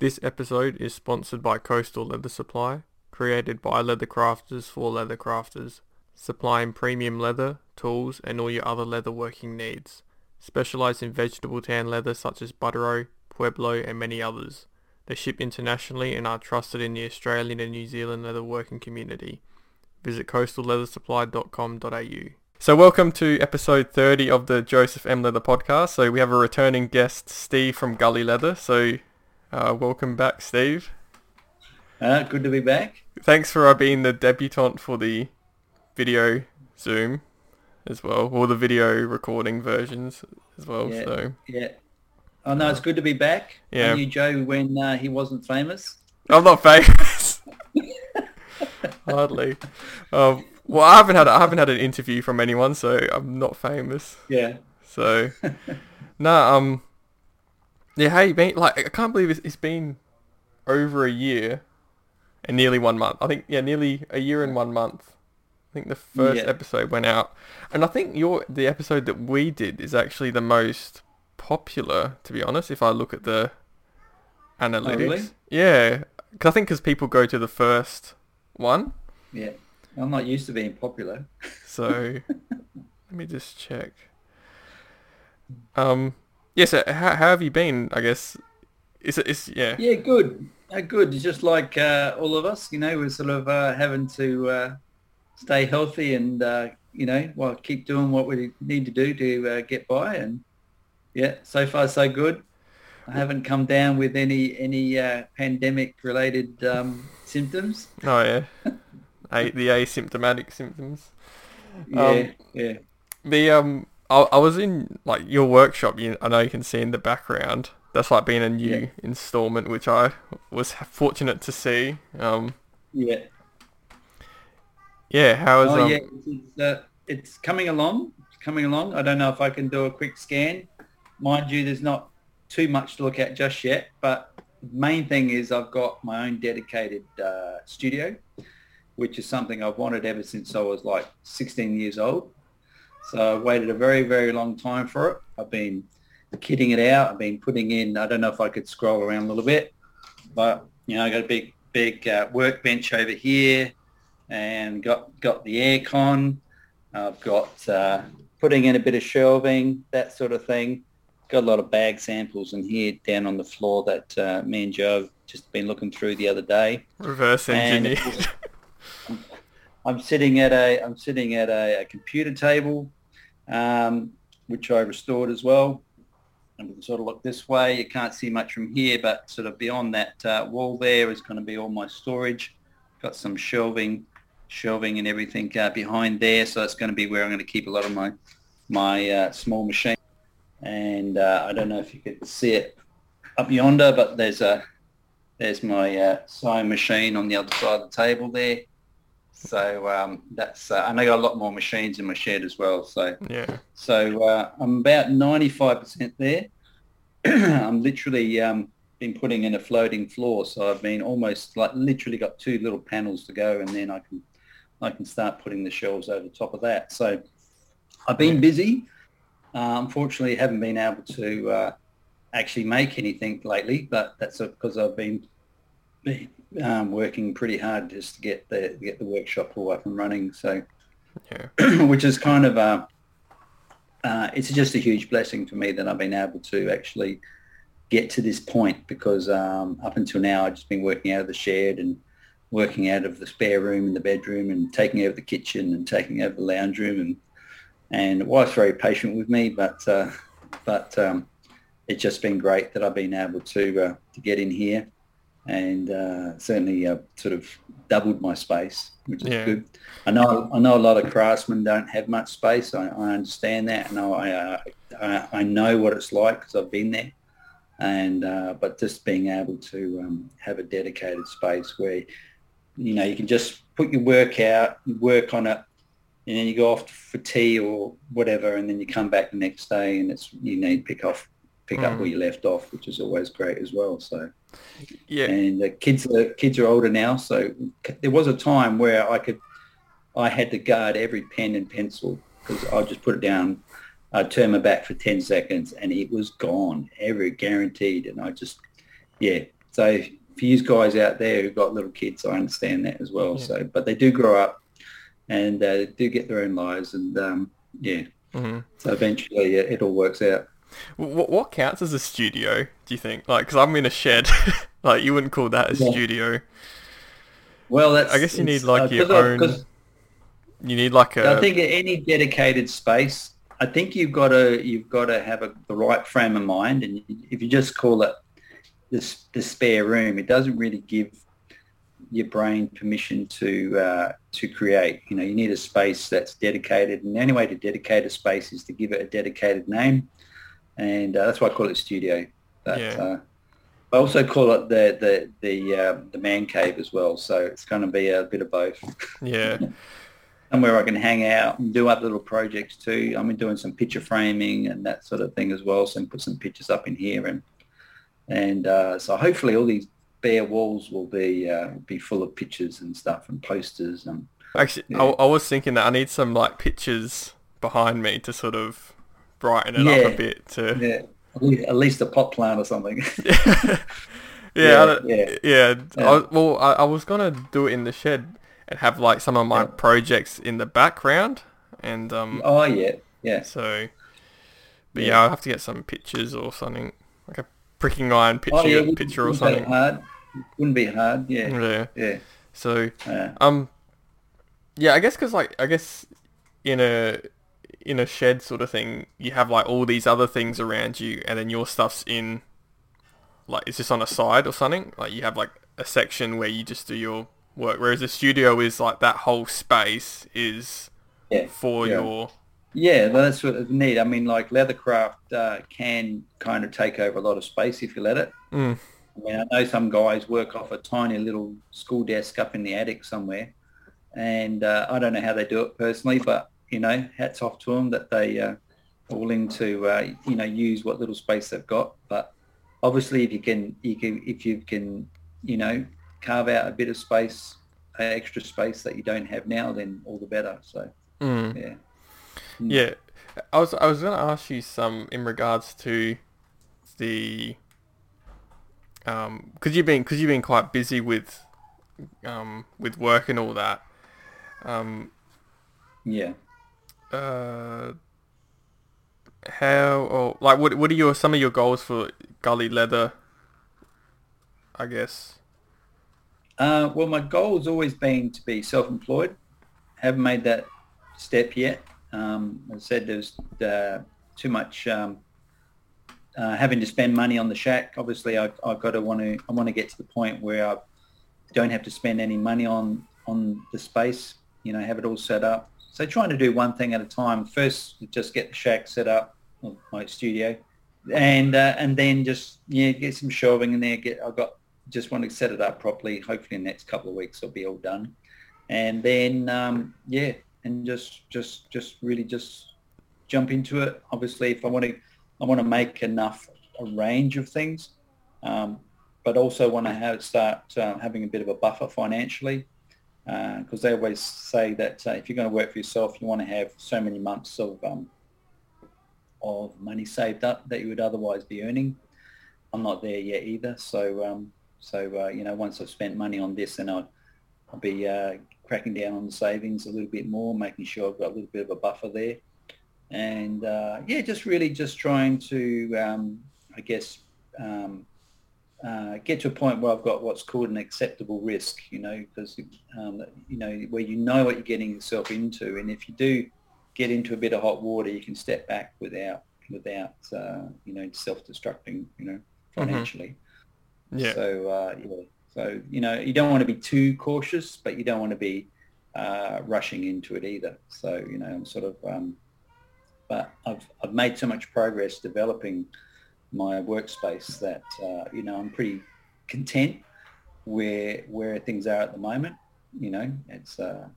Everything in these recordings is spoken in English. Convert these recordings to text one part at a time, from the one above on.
This episode is sponsored by Coastal Leather Supply, created by leather crafters for leather crafters, supplying premium leather, tools and all your other leather working needs. Specialised in vegetable tan leather such as Buttero, Pueblo and many others. They ship internationally and are trusted in the Australian and New Zealand leather working community. Visit coastalleathersupply.com.au. So welcome to episode 30 of the Joseph M. Leather podcast. So we have a returning guest, Steve from Gully Leather. So uh, welcome back, Steve. Uh, good to be back. Thanks for uh, being the debutant for the video Zoom as well, or the video recording versions as well. Yeah, So yeah. Oh no, it's good to be back. Yeah. I knew Joe when uh, he wasn't famous. I'm not famous. Hardly. Um, well, I haven't had I haven't had an interview from anyone, so I'm not famous. Yeah. So, nah, um, yeah, you been? Like, I can't believe it's, it's been over a year and nearly one month. I think, yeah, nearly a year and one month. I think the first Yeah. episode went out, and I think your the episode that we did is actually the most popular, to be honest. If I look at the analytics, really? yeah, 'Cause I think because people go to the first one, Yeah. I'm not used to being popular. so let me just check. Um, yes, yeah, so how, how have you been? I guess it's it's yeah. Yeah, good. Uh, good. Just like uh, all of us, you know, we're sort of uh, having to uh, stay healthy and, uh, you know, well, keep doing what we need to do to uh, get by. And yeah, so far so good. I haven't come down with any any uh, pandemic related um, symptoms. Oh yeah, A, the asymptomatic symptoms. Yeah, Um, yeah. The um, I, I was in like your workshop. You, I know you can see in the background. That's like being a new Yeah. installment, which I was fortunate to see. Um, Yeah. yeah, how is Oh um, yeah, it's, it's, uh, it's coming along. It's coming along. I don't know if I can do a quick scan. Mind you, there's not too much to look at just yet. But the main thing is I've got my own dedicated uh, studio, which is something I've wanted ever since I was like 16 years old. So I waited a very, very long time for it. I've been kitting it out. I've been putting in, I don't know if I could scroll around a little bit, but, you know, I got a big, big uh, workbench over here and got got the aircon. I've got uh, putting in a bit of shelving, that sort of thing. Got a lot of bag samples in here down on the floor that uh, me and Joe have just been looking through the other day. reverse engineered? I'm sitting at a I'm sitting at a, a computer table, um, which I restored as well. And we can sort of look this way. You can't see much from here, but sort of beyond that uh, wall there is going to be all my storage. Got some shelving, shelving and everything uh, behind there. So it's going to be where I'm going to keep a lot of my my uh, small machine. And uh, I don't know if you could see it up yonder, but there's a there's my uh, sewing machine on the other side of the table there. So um, that's uh, and I got a lot more machines in my shed as well. So yeah, so uh, I'm about 95% there. I'm literally um, been putting in a floating floor, so I've been almost like literally got two little panels to go, and then I can I can start putting the shelves over top of that. So I've been busy. Uh, unfortunately, haven't been able to uh, actually make anything lately, but that's because I've been um, working pretty hard just to get the get the workshop all up and running. So yeah, which is kind of a, uh, it's just a huge blessing for me that I've been able to actually get to this point because um, up until now I've just been working out of the shed and working out of the spare room in the bedroom and taking over the kitchen and taking over the lounge room and and wife's very patient with me but uh, but um, it's just been great that I've been able to uh, to get in here and uh, certainly uh, sort of doubled my space which is Yeah. good. I know I know a lot of craftsmen don't have much space. I, I understand that, and I, I I I know what it's like because I've been there. And uh, but just being able to um, have a dedicated space where you know you can just put your work out, you work on it, and then you go off for tea or whatever, and then you come back the next day, and it's you need pick off pick up Mm. where you left off, which is always great as well. So yeah, and the kids are kids are older now so there was a time where i could i had to guard every pen and pencil because i'd just put it down i'd turn my back for 10 seconds and it was gone every guaranteed and i just yeah So for you guys out there who've got little kids, I understand that as well. Yeah. So, but they do grow up and uh, do get their own lives, and um, yeah. hmm So eventually, it, it all works out. What, what counts as a studio? Do you think? Like, because I'm in a shed. like, you wouldn't call that a Yeah. studio. Well, that's I guess you need like uh, your own. 'cause You need like a. I think any dedicated space, I think you've got to you've got to have a, the right frame of mind, and if you just call it this the spare room, it doesn't really give your brain permission to uh, to create. You know, you need a space that's dedicated, and the only way to dedicate a space is to give it a dedicated name, and uh, that's why I call it studio. But, Yeah. uh, I also call it the the the uh, the man cave as well. So it's going to be a bit of both yeah. somewhere I can hang out and do other little projects too. I'm been doing some picture framing and that sort of thing as well. So I can put some pictures up in here and and uh, so hopefully all these bare walls will be uh, be full of pictures and stuff and posters and Actually, Yeah. I, I was thinking that I need some like pictures behind me to sort of brighten it Yeah. up a bit. To yeah, at least, a pot plant or something. yeah, Yeah, yeah. yeah. I well, I, I was gonna do it in the shed and have like some of my Yeah. projects in the background, and um, oh yeah, yeah. so. But Yeah. yeah, I'll have to get some pictures or something, like a pricking iron picture, Oh yeah, picture or something. hard. Wouldn't be hard. Yeah, Yeah. yeah. So Uh, Um, yeah, I guess because like I guess in a in a shed sort of thing, you have like all these other things around you, and then your stuff's in like it's just on a side or something. Like you have like a section where you just do your work, whereas the studio is like that whole space is yeah. for Yeah. your Yeah, that's what it's neat. I mean, like Leathercraft uh, can kind of take over a lot of space if you let it. Mm. I mean, I know some guys work off a tiny little school desk up in the attic somewhere, and uh, I don't know how they do it personally, but you know, hats off to them that they uh, are willing to uh, you know use what little space they've got. But obviously, if you can, you can, if you can, you know, carve out a bit of space, uh, extra space that you don't have now, then all the better. So Mm. yeah. Yeah, I was I was gonna ask you some in regards to the um because you've been because you've been quite busy with um with work and all that um Yeah. Uh how or like what what are your some of your goals for Gully Leather? I guess. Uh, well, my goal has always been to be self-employed. Haven't made that step yet. Um, I said, there's uh, too much um, uh, having to spend money on the shack. Obviously, I, I've got to want to. I want to get to the point where I don't have to spend any money on on the space. You know, have it all set up. So trying to do one thing at a time. First, just get the shack set up, my studio, and uh, and then just yeah, get some shelving in there. Get I've got just want to set it up properly. Hopefully, in the next couple of weeks, it'll be all done. And then um, yeah, and just just just really just jump into it. Obviously, if I want to, I want to make enough a range of things, um, but also want to have start uh, having a bit of a buffer financially. Because they always say that uh, if you're going to work for yourself, you want to have so many months of um, of money saved up that you would otherwise be earning. I'm not there yet either. So um, so uh, you know, once I've spent money on this, then I'll, I'll be uh, cracking down on the savings a little bit more, making sure I've got a little bit of a buffer there, and uh, yeah, just really just trying to, um, I guess, um, uh, get to a point where I've got what's called an acceptable risk. You know, because um, you know where you know what you're getting yourself into, and if you do get into a bit of hot water, you can step back without without uh, you know self-destructing. You know, financially. Yeah. So uh, yeah. So you know, you don't want to be too cautious, but you don't want to be uh, rushing into it either. So you know, I'm sort of. Um, but I've I've made so much progress developing my workspace that uh, you know I'm pretty content where where things are at the moment. You know, it's uh,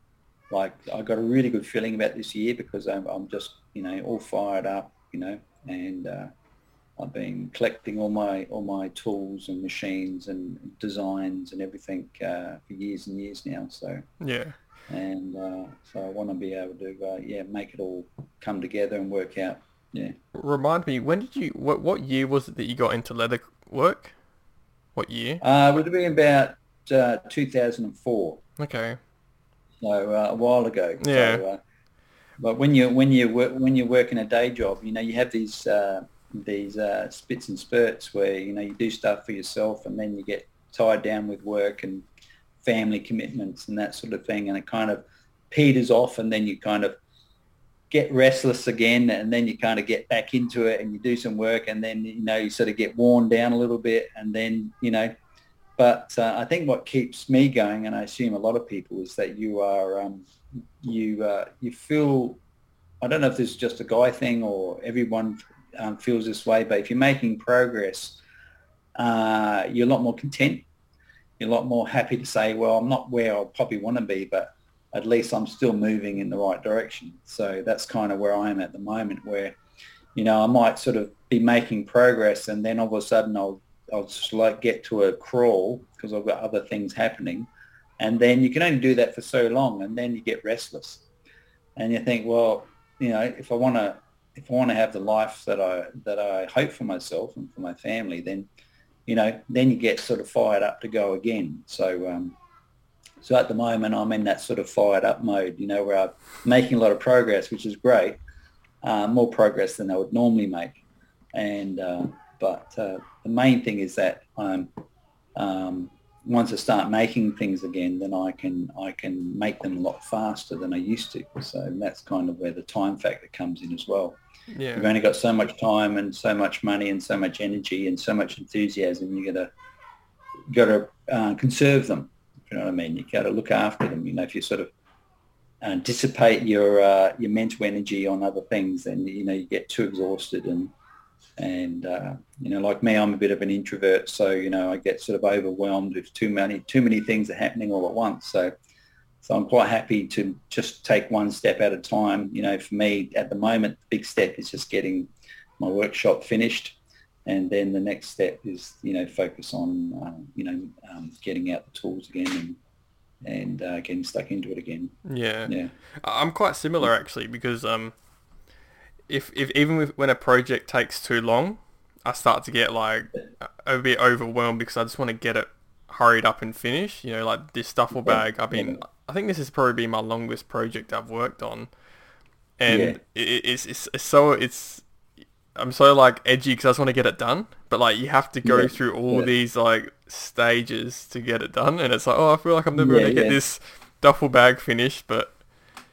like I got a really good feeling about this year because I'm, I'm just you know all fired up. You know, and uh, I've been collecting all my all my tools and machines and designs and everything uh, for years and years now. So Yeah. and uh, so I want to be able to uh, yeah make it all come together and work out. Yeah. Remind me, when did you? What what year was it that you got into leather work? What year? Uh, would have been about uh, 2004, Okay. so uh, a while ago. Yeah. So, uh, but when you when you work when you're working a day job, you know you have these uh, these uh, spits and spurts where you know you do stuff for yourself, and then you get tied down with work and family commitments and that sort of thing, and it kind of peters off, and then you kind of get restless again, and then you kind of get back into it, and you do some work, and then you know you sort of get worn down a little bit, and then you know. But uh, I think what keeps me going, and I assume a lot of people, is that you are um, you uh, you feel. I don't know if this is just a guy thing or everyone um, feels this way, but if you're making progress, uh, you're a lot more content. You're a lot more happy to say, well, I'm not where I probably want to be, but at least I'm still moving in the right direction. So that's kind of where I am at the moment where, you know, I might sort of be making progress and then all of a sudden I'll, I'll just like get to a crawl because I've got other things happening. And then you can only do that for so long and then you get restless. And you think, well, you know, if I want to, if I want to have the life that I, that I hope for myself and for my family, then, you know, then you get sort of fired up to go again. So, um, so at the moment, I'm in that sort of fired up mode, you know, where I'm making a lot of progress, which is great, uh, more progress than I would normally make. And uh, but uh, the main thing is that I'm um, once I start making things again, then I can I can make them a lot faster than I used to. So that's kind of where the time factor comes in as well. Yeah. You've only got so much time and so much money and so much energy and so much enthusiasm. You got to got to uh, conserve them. You know what I mean? You got to look after them. You know, if you sort of dissipate your uh, your mental energy on other things, then you know you get too exhausted and and uh, you know, like me, I'm a bit of an introvert, so you know I get sort of overwhelmed if too many too many things are happening all at once. So so I'm quite happy to just take one step at a time. You know, for me at the moment, the big step is just getting my workshop finished and then the next step is you know focus on um, you know um, getting out the tools again and and uh, getting stuck into it again. Yeah. Yeah, I'm quite similar actually because um, if if even with, when a project takes too long, I start to get like a bit overwhelmed because I just want to get it hurried up and finished. You know, like this duffel bag. I've been. I think this has probably been my longest project I've worked on, and Yeah. it, it's, it's it's so it's. I'm so like edgy because I just want to get it done, but like you have to go Yeah. through all Yeah. these like stages to get it done, and it's like oh I feel like I'm never Yeah, gonna get this duffel bag finished, but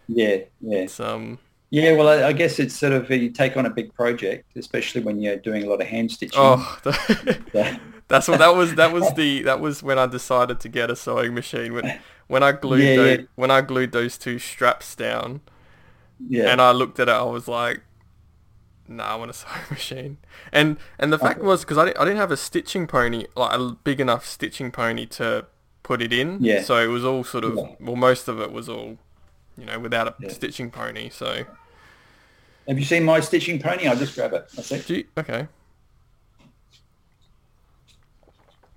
yeah, yeah, it's um yeah. Well, I, I guess it's sort of uh, you take on a big project, especially when you're doing a lot of hand stitching. oh Yeah. that's what that was that was the that was when I decided to get a sewing machine when when I glued Yeah, tho- yeah. when I glued those two straps down yeah, and I looked at it I was like nah I want a sewing machine and and the fact was because I didn't, I didn't have a stitching pony like a big enough stitching pony to put it in Yeah. so it was all sort of Yeah. well most of it was all you know without a Yeah. stitching pony so Have you seen my stitching pony? I'll just grab it. That's it. You, okay.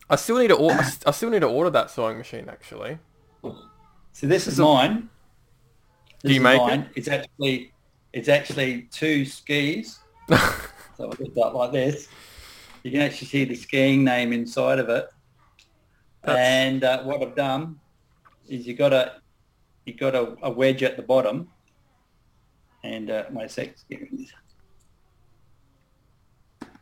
I still need to or- I still need to order that sewing machine actually. So this is mine. Do you is make it? It's actually it's actually two skis. So I'll lift up like this. You can actually see the skiing name inside of it. That's- And uh, what I've done is you got a you got a, a wedge at the bottom. And uh, my sec.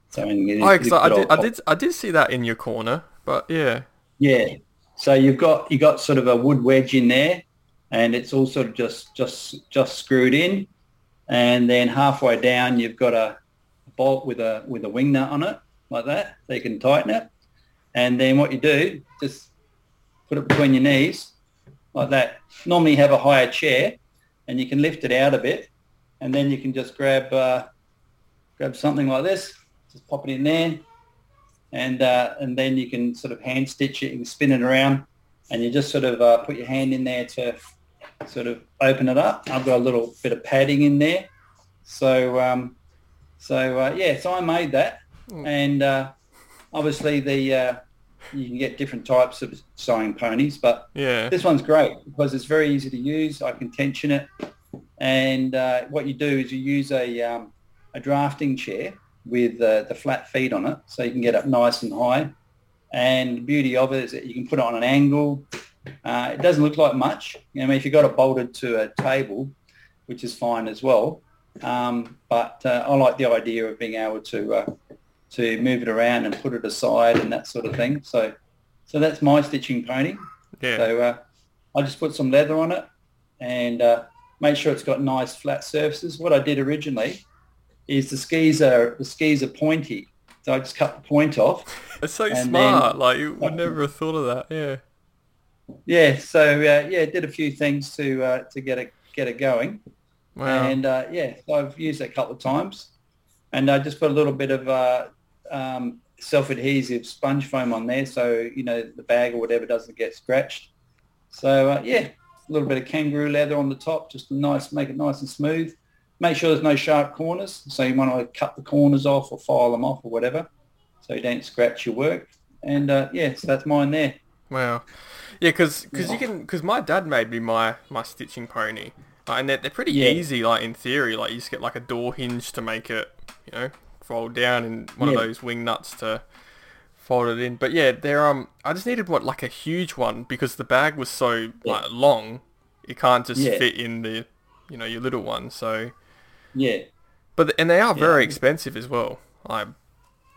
So oh, I, I did I did I did see that in your corner, but yeah. Yeah. So you've got you got sort of a wood wedge in there, and it's all sort of just just just screwed in, and then halfway down you've got a bolt with a with a wing nut on it like that, so you can tighten it, and then what you do just put it between your knees like that. Normally you have a higher chair, and you can lift it out a bit, and then you can just grab uh, grab something like this, just pop it in there, and uh, and then you can sort of hand stitch it, can spin it around, and you just sort of uh, put your hand in there to sort of open it up. I've got a little bit of padding in there, so um, so uh, yeah, so I made that, Mm. and uh, obviously the uh, you can get different types of sewing ponies, but Yeah. this one's great because it's very easy to use. I can tension it, and uh, what you do is you use a um, a drafting chair with uh, the flat feet on it, so you can get up nice and high, And the beauty of it is that you can put it on an angle. Uh, it doesn't look like much. I mean, if you've got it bolted to a table, which is fine as well. Um, but uh, I like the idea of being able to uh, to move it around and put it aside and that sort of thing. So, so that's my stitching pony. Yeah. So uh, I just put some leather on it and uh, make sure it's got nice flat surfaces. What I did originally is the skis are the skis are pointy, so I just cut the point off. It's so smart. then- like you would never have thought of that. Yeah. Yeah, so uh, yeah, did a few things to uh, to get it get it going. Wow. And uh, yeah, so I've used it a couple of times, and I just put a little bit of uh, um, self-adhesive sponge foam on there, so you know the bag or whatever doesn't get scratched. So uh, yeah, a little bit of kangaroo leather on the top, just to nice, make it nice and smooth. Make sure there's no sharp corners, so you want to cut the corners off or file them off or whatever, so you don't scratch your work. And uh, yeah, so that's mine there. Wow. Yeah, because you can because my dad made me my my stitching pony, uh, and they're, they're pretty Yeah. easy. Like in theory, like you just get like a door hinge to make it, you know, fold down, and one Yeah. of those wing nuts to fold it in. But yeah, they're um, I just needed what like a huge one because the bag was so like long, it can't just Yeah. fit in the, you know, your little one. So, Yeah, but and they are very expensive as well. Like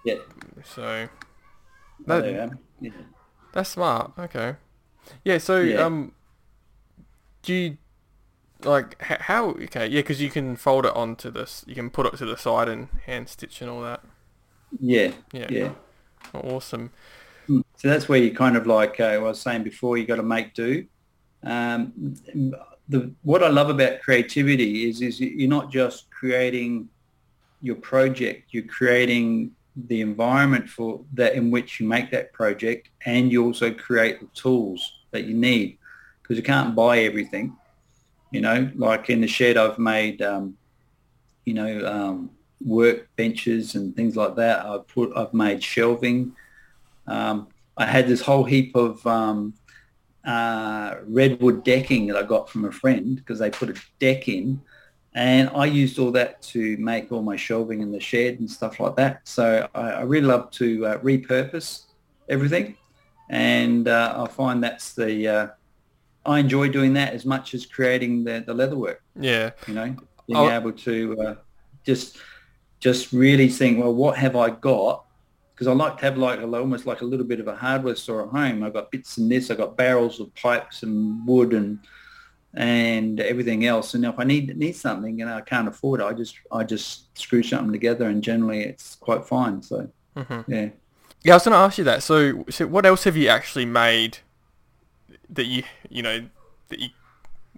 yeah. so. There That, you go. Yeah. That's smart. Okay. Yeah. So Yeah. um, do you like how? Okay. Yeah, because you can fold it onto this. You can put it to the side and hand stitch and all that. Yeah, Yeah. yeah. Awesome. So that's where you kind of like uh, I was saying before, you got to make do. Um, the what I love about creativity is is you're not just creating your project, you're creating the environment for that in which you make that project, and you also create the tools that you need because you can't buy everything. You know, like in the shed, I've made um, you know um, work benches and things like that. I've put I've made shelving. Um, I had this whole heap of um, uh, redwood decking that I got from a friend because they put a deck in, and I used all that to make all my shelving in the shed and stuff like that. So I, I really love to uh, repurpose everything, and uh, I find that's the uh, I enjoy doing that as much as creating the, the leatherwork Yeah. you know, being Oh. able to uh, just just really think, well, what have I got? Because I like to have like a, almost like a little bit of a hardware store at home. I've got bits and this. I've got barrels of pipes and wood and and everything else. And if I need need something and I can't afford it, I just I just screw something together, and generally it's quite fine. So hmm yeah. Yeah, I was going to ask you that. So, so what else have you actually made that you you know that you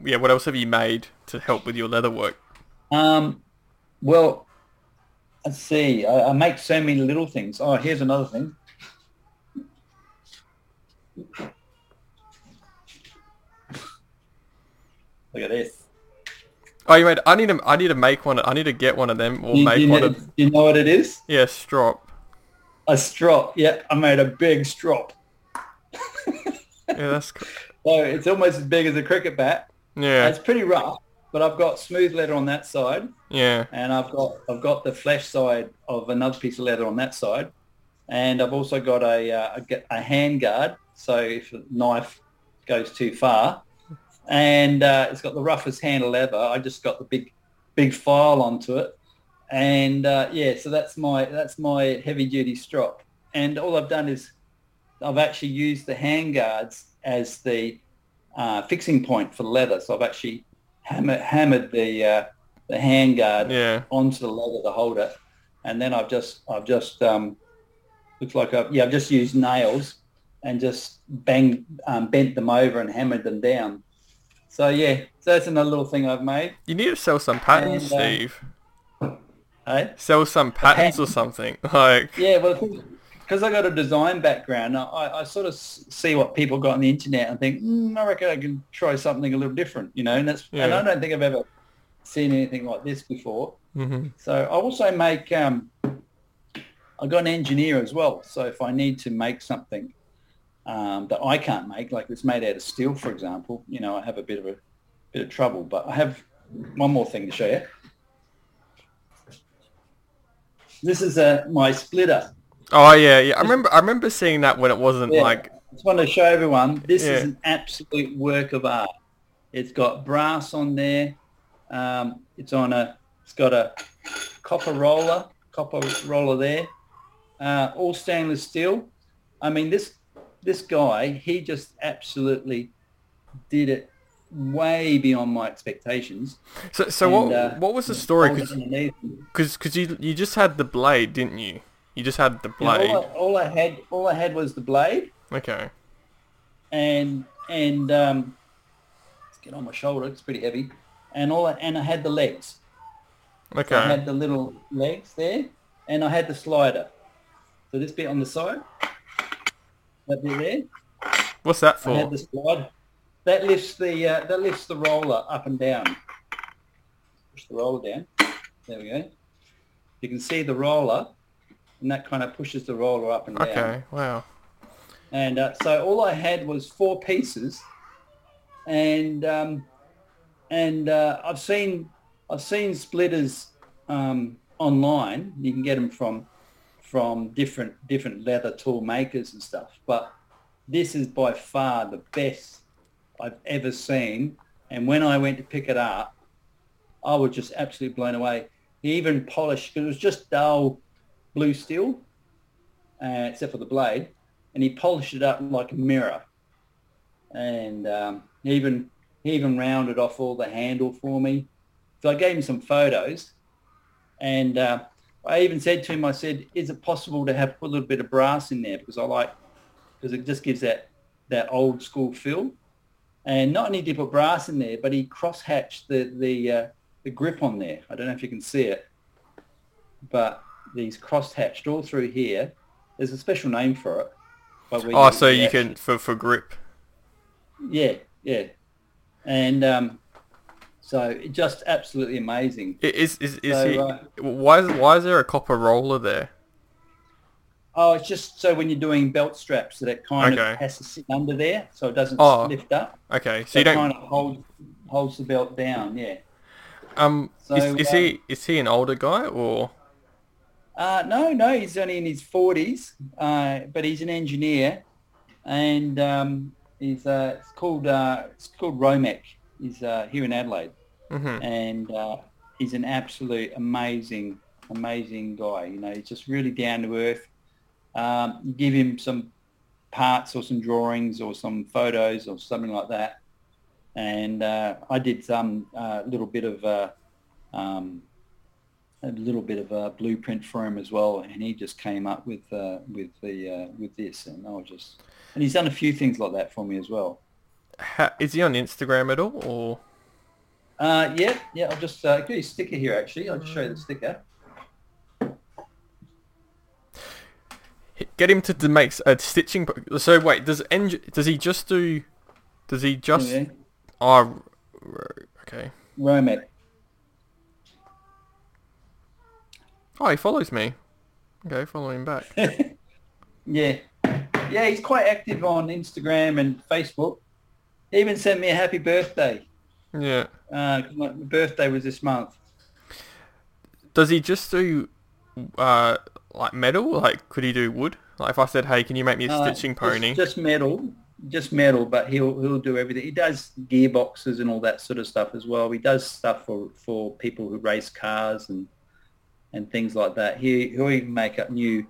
yeah what else have you made to help with your leather work? Um, well, let's see. I, I make so many little things. Oh, here's another thing. Look at this. Oh, you made. I need to. I need to make one. I need to get one of them or you, make do you one know, of. you know what it is? Yeah, strop. A strop. Yeah, I made a big strop. Yeah, that's. cool. So it's almost as big as a cricket bat. Yeah, It's pretty rough, but I've got smooth leather on that side. yeah, and I've got I've got the flesh side of another piece of leather on that side, and I've also got a uh, a, a hand guard. So if a knife goes too far, and uh, it's got the roughest handle ever. I just got the big big file onto it, and uh, yeah, so that's my that's my heavy duty strop. And all I've done is I've actually used the hand guards as the uh, fixing point for the leather. So I've actually hammer, hammered the uh, the hand guard yeah. onto the leather to hold it, and then I've just I've just um, looks like I've, yeah I've just used nails and just bang um, bent them over and hammered them down. So yeah, so that's another little thing I've made. You need to sell some patents, And, uh, Steve. Hey, Sell some patents or something. Like, yeah, well because I got a design background, I, I sort of see what people got on the internet and think mm, I reckon I can try something a little different, you know. And that's and I don't think I've ever seen anything like this before. hmm So I also make, um, I got an engineer as well. So if I need to make something um, that I can't make, like it's made out of steel, for example, you know, I have a bit of a bit of trouble. But I have one more thing to show you. This is a, my splitter. Oh yeah, yeah. I remember. I remember seeing that when it wasn't Yeah. like. I just want to show everyone, this is an absolute work of art. It's got brass on there. Um, it's on a, it's got a copper roller, copper roller there, uh, all stainless steel. I mean, this, this guy, he just absolutely did it way beyond my expectations. So, so And, what? uh, what was the story? Hold it underneath. Because because you you just had the blade, didn't you? You just had the blade. all, I, all I had, all I had was the blade. Okay. and and um, let's get on my shoulder. It's pretty heavy, and all I, and I had the legs. Okay. I had the little legs there, and I had the slider. So this bit on the side, that bit there, What's that I had for? the slide. That lifts the uh, that lifts the roller up and down. Push the roller down. There we go. You can see the roller, and that kind of pushes the roller up and down. Okay. Wow. And uh, so all I had was four pieces, and um, and uh, I've seen I've seen splitters um, online. You can get them from from different different leather tool makers and stuff. But this is by far the best I've ever seen. And when I went to pick it up, I was just absolutely blown away. He even polished because it was just dull blue steel, uh, except for the blade and he polished it up like a mirror. And um, he even he even rounded off all the handle for me. So I gave him some photos, and uh, I even said to him, I said, "Is it possible to have put a little bit of brass in there because I like because it just gives that that old school feel." And not only did he put brass in there, but he cross hatched the the uh, the grip on there. I don't know if you can see it, but these cross hatched all through here. There's a special name for it. But Oh, so you can for for grip. Yeah, yeah. And um, so just absolutely amazing. Is is is So, he? uh, why is why is there a copper roller there? Oh, it's just so when you're doing belt straps that it kind Okay. of has to sit under there so it doesn't Oh. lift up. Okay, so So you it don't. kind of hold, holds the belt down, yeah. Um, So, is, is uh, he is he an older guy or? Uh, no, no, he's only in his 40s, uh, but he's an engineer, and um, he's uh, it's called uh, it's called Romec. He's uh, here in Adelaide. hmm and uh, he's an absolute amazing, amazing guy. You know, he's just really down to earth. Um, you give him some parts or some drawings or some photos or something like that, and uh, I did some uh, little bit of uh, um, a little bit of a blueprint for him as well, and he just came up with uh, with the uh, with this, and I was just, and he's done a few things like that for me as well. Ha, is he on Instagram at all or? Uh, yeah, yeah. I'll just uh, get his sticker here. Actually, I'll just show you the sticker. Get him to, to make a stitching. So wait, does Eng, does he just do? Does he just? Yeah. Oh, r- okay. Romec. Oh, he follows me. Okay, follow him back. Yeah. Yeah, he's quite active on Instagram and Facebook. He even sent me a happy birthday. yeah. Uh, my birthday was this month. Does he just do, uh, like metal? Like, could he do wood? Like, if I said, "Hey, can you make me a Uh, stitching pony?" Just, metal. Just metal, but he'll he'll do everything. He does gearboxes and all that sort of stuff as well. He does stuff for, for people who race cars and and things like that. He he'll even make up new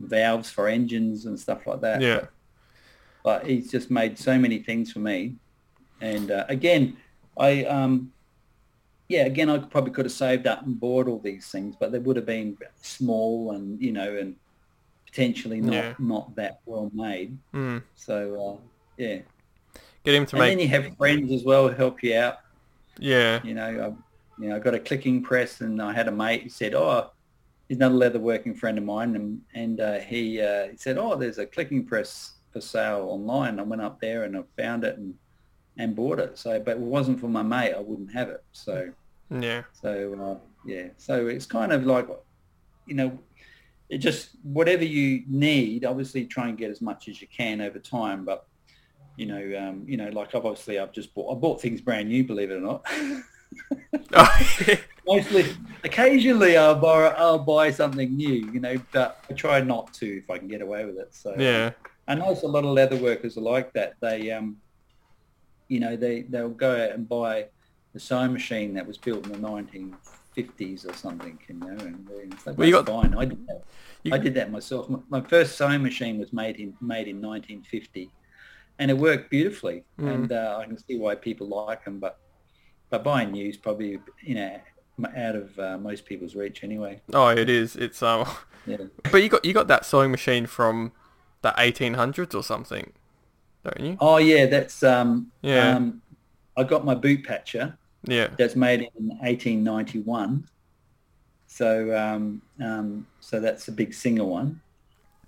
valves for engines and stuff like that. Yeah. but he's just made so many things for me. And uh, again, I um, yeah, again, I probably could have saved up and bought all these things, but they would have been small and you know, and potentially not Yeah. not that well made. Mm. So uh, yeah, Get him to and make. And then you have friends as well who help you out. yeah. You know, I, you know, I got a clicking press, and I had a mate who said, "Oh, he's another leather working friend of mine," and and uh, he uh, he said, "Oh, there's a clicking press for sale online." I went up there and I found it and and bought it. So, but if it wasn't for my mate, I wouldn't have it. So, Yeah. so uh, yeah, so it's kind of like, you know, it just whatever you need. Obviously, try and get as much as you can over time, but. You know, um, you know, like obviously I've just bought I bought things brand new, believe it or not. mostly, occasionally I'll borrow, I'll buy something new, you know, but I try not to if I can get away with it. So Yeah. I know a lot of leather workers are like that. They, um, you know, they they'll go out and buy a sewing machine that was built in the 1950s or something, you know, and it's like, Well, you got- fine. I did that. You- I did that myself. My, my first sewing machine was made in made in 1950, and it worked beautifully. Mm. And uh, I can see why people like them, but but buying new is probably you know out of uh, most people's reach anyway. Oh, it is. It's um. Yeah. But you got you got that sewing machine from the 1800s or something, don't you? Oh yeah, that's um Yeah. Um, I got my boot patcher. Yeah. that's made in 1891. So um, um, so that's a big singer one,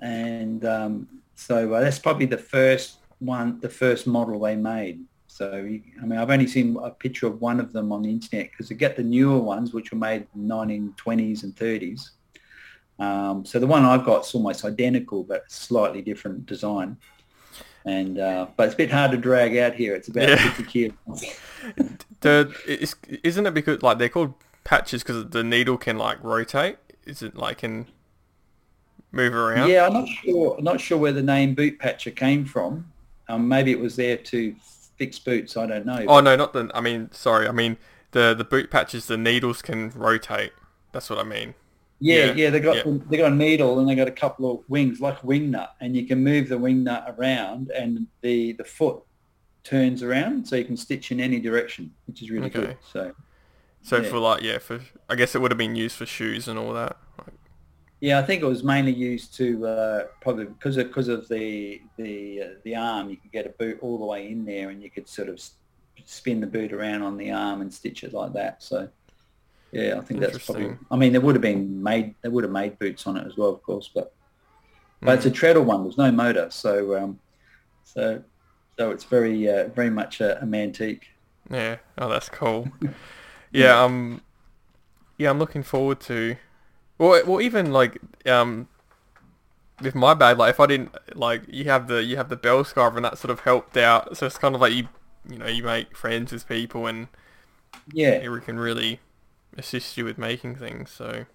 and um, so uh, that's probably the first one, the first model they made. So I mean, I've only seen a picture of one of them on the internet because to get the newer ones, which were made in 1920s and 30s. Um, so the one I've got is almost identical, but slightly different design. And uh, but it's a bit hard to drag out here. It's about Yeah. 50 kilos. The isn't it because like they're called patches because the needle can like rotate? Is it like can move around? Yeah, I'm not sure. I'm not sure where the name boot patcher came from. Um, maybe it was there to fix boots. I don't know. Oh no, not the. I mean, sorry. I mean the the boot patches. The needles can rotate. That's what I mean. Yeah, yeah, yeah, they got yeah. they got a needle and they got a couple of wings, like a wing nut, and you can move the wing nut around, and the the foot turns around, so you can stitch in any direction, which is really Okay. good. So So Yeah. for like yeah, for I guess it would have been used for shoes and all that. Like, yeah, I think it was mainly used to uh, probably because of because of the the uh, the arm, you could get a boot all the way in there, and you could sort of spin the boot around on the arm and stitch it like that. So. Yeah, I think that's probably. I mean, there would have been made. They would have made boots on it as well, of course, but but it's a mm, treadle one. There's no motor, so um, so so it's very uh, very much a, a mantique. yeah. Oh, that's cool. yeah. Um. Yeah, I'm looking forward to. Well, well, even like um. With my bag, like if I didn't like, you have the you have the bell scarf and that sort of helped out. So it's kind of like you, you know, you make friends with people and Yeah, it can really assist you with making things. So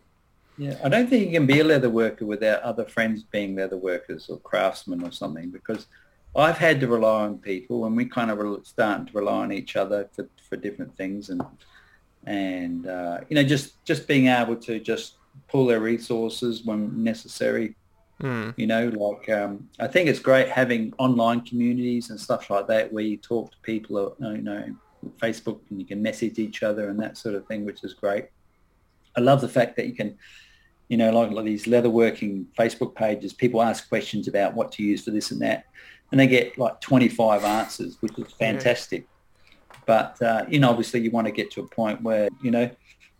yeah. I don't think you can be a leather worker without other friends being leather workers or craftsmen or something because I've had to rely on people and we kind of re- starting to rely on each other for, for different things and and uh, you know just just being able to just pull their resources when necessary mm, you know like um, i think it's great having online communities and stuff like that where you talk to people you know facebook and you can message each other and that sort of thing which is great. I love the fact that you can you know like, like these leatherworking facebook pages people ask questions about what to use for this and that and they get like 25 answers which is fantastic. But uh, you know obviously you want to get to a point where you know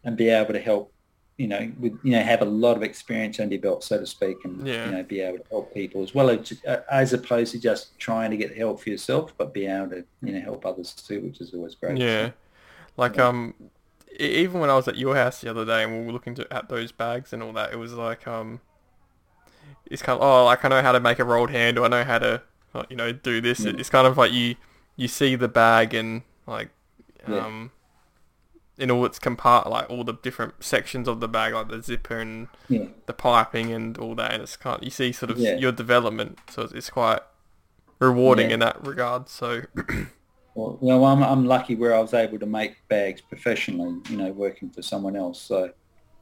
and be able to help you know, with you know, have a lot of experience under your belt, so to speak, and Yeah. you know, be able to help people as well as uh, as opposed to just trying to get help for yourself, but be able to you know help others too, which is always great. Yeah. Like Yeah. um even when I was at your house the other day and we were looking to, at those bags and all that, it was like um it's kind of oh like I know how to make a rolled handle, I know how to you know do this. Yeah. It's kind of like you you see the bag and like um in all its compart like all the different sections of the bag like the zipper and yeah, the piping and all that and it's kind you see sort of Yeah. your development so it's, it's quite rewarding Yeah. in that regard so Well, you know, I'm I'm lucky where I was able to make bags professionally, you know, working for someone else. So,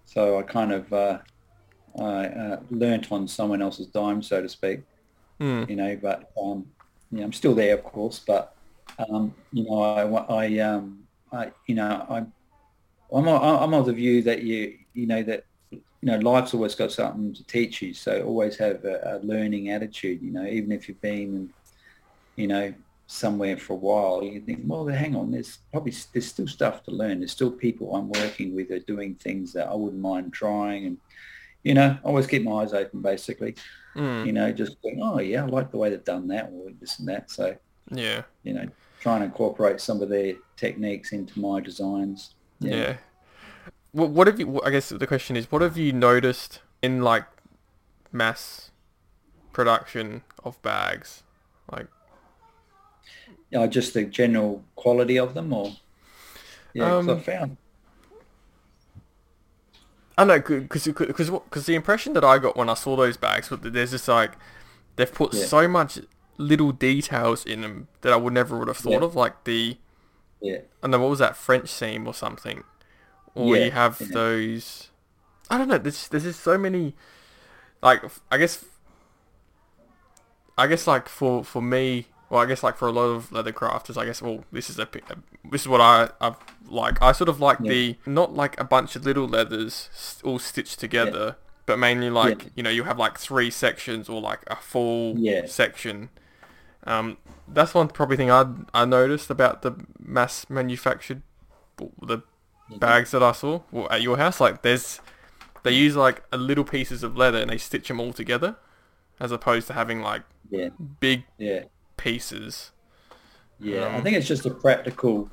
so I kind of uh, I uh, learnt on someone else's dime, so to speak. mm, you know, but um, you know, I'm still there, of course, but um, you know, I, I, um, I, you know, I'm, I'm, I'm of the view that you, you know, that you know, life's always got something to teach you, so always have a, a learning attitude, you know, even if you've been, you know, somewhere for a while, you think, well, hang on, there's probably there's still stuff to learn. There's still people I'm working with are doing things that I wouldn't mind trying, and you know, always keep my eyes open, basically mm, you know, just going, oh yeah, I like the way they've done that or this and that. So, yeah you know, trying to incorporate some of their techniques into my designs. Yeah. What what have you? I guess the question is, what have you noticed in like mass production of bags? Like, Uh, just the general quality of them or, yeah, Um, I found, I know because because because the impression that I got when I saw those bags was that there's just like they've put Yeah. so much little details in them that I would never would have thought Yeah. of, like the Yeah. I don't know what was that French seam or something, or Yeah, you have yeah. those. I don't know. There's there's just so many, like I guess, I guess like for for me, well, I guess like for a lot of leather crafters, I guess well, this is a uh, this is what I I like. I sort of like Yeah. the not like a bunch of little leathers all stitched together, but mainly like you know you have like three sections or like a full section. Um, that's one probably thing I I noticed about the mass manufactured the bags that I saw well, at your house. Like there's they use like a little pieces of leather and they stitch them all together, as opposed to having like Yeah. big Yeah. pieces. Yeah, I Um, think it's just a practical,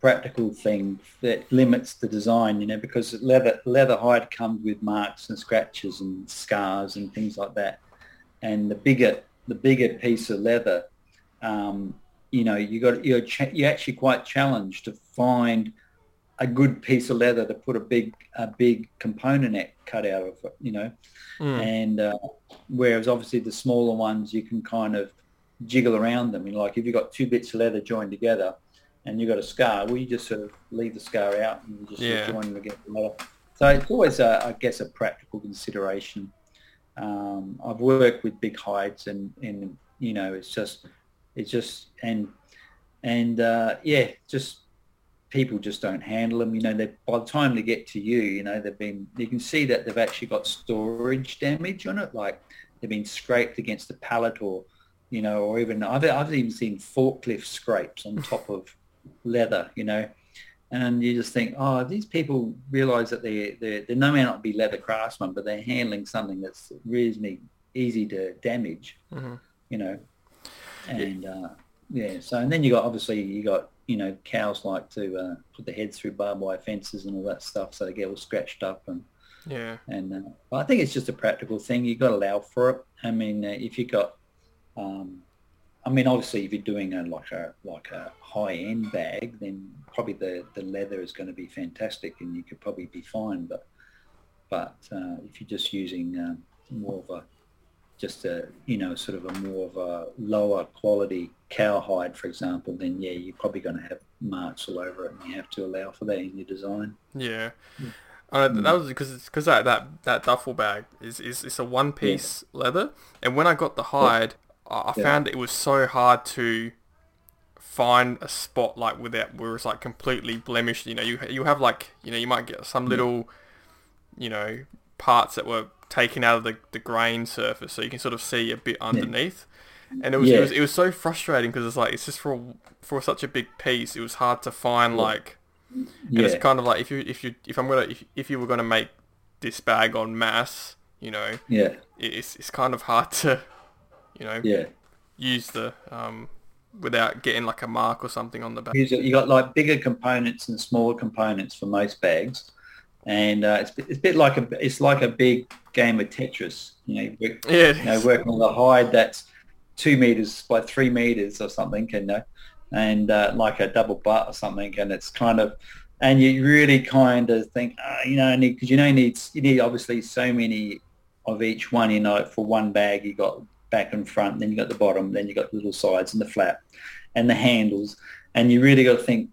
practical thing that limits the design, you know, because leather leather hide comes with marks and scratches and scars and things like that. And the bigger the bigger piece of leather, um, you know, you got you're ch- you're actually quite challenged to find a good piece of leather to put a big a big component cut out of, it, you know Mm. and uh, whereas obviously the smaller ones you can kind of jiggle around them. You know, like if you've got two bits of leather joined together and you've got a scar, well, you just sort of leave the scar out and you just sort of join them leather. So it's always, a, I guess, a practical consideration. Um, I've worked with big hides and, and you know, it's just, it's just, and, and uh, yeah, just people just don't handle them. You know, they by the time they get to you, you know, they've been you can see that they've actually got storage damage on it, like they've been scraped against a pallet or you know, or even I've I've even seen forklift scrapes on top of leather, you know. And you just think, oh, these people realise that they they they may not be leather craftsmen, but they're handling something that's reasonably easy to damage Mhm. you know, and uh, yeah. So and then you got obviously you got you know cows like to uh, put their heads through barbed wire fences and all that stuff, so they get all scratched up and Yeah. and uh, I think it's just a practical thing. You got to allow for it. I mean, uh, if you got, um, I mean, obviously if you're doing a like a like a high end bag, then probably the the leather is going to be fantastic, and you could probably be fine. But but uh, if you're just using um, more of a just a you know sort of a more of a lower quality cowhide, for example, then yeah, you're probably going to have marks all over it, and you have to allow for that in your design. Yeah. Uh, that Mm. was because because that, that that duffel bag is is it's a one piece leather, and when I got the hide, I, Yeah. found it was so hard to find a spot like without where it's like completely blemished. You know, you you have like you know you might get some Yeah. little, you know, parts that were taken out of the, the grain surface, so you can sort of see a bit underneath. And it was, it was it was so frustrating because it's like it's just for for such a big piece, it was hard to find Yeah. like and Yeah, it's kind of like if you if you if I'm gonna if, if you were gonna make this bag on mass, you know, yeah, it's it's kind of hard to, you know, yeah. use the um without getting like a mark or something on the back. You got like bigger components and smaller components for most bags, and uh, it's, it's a bit like a it's like a big game of Tetris. You know, you work, Yeah, you know, working on a hide that's two meters by three meters or something, you know, and uh, like a double butt or something, and it's kind of, and you really kind of think, uh, you know, because you know, you need you need obviously so many of each one. You know, for one bag, you got back and front, then you got the bottom, then you got the little sides and the flap, and the handles, and you really got to think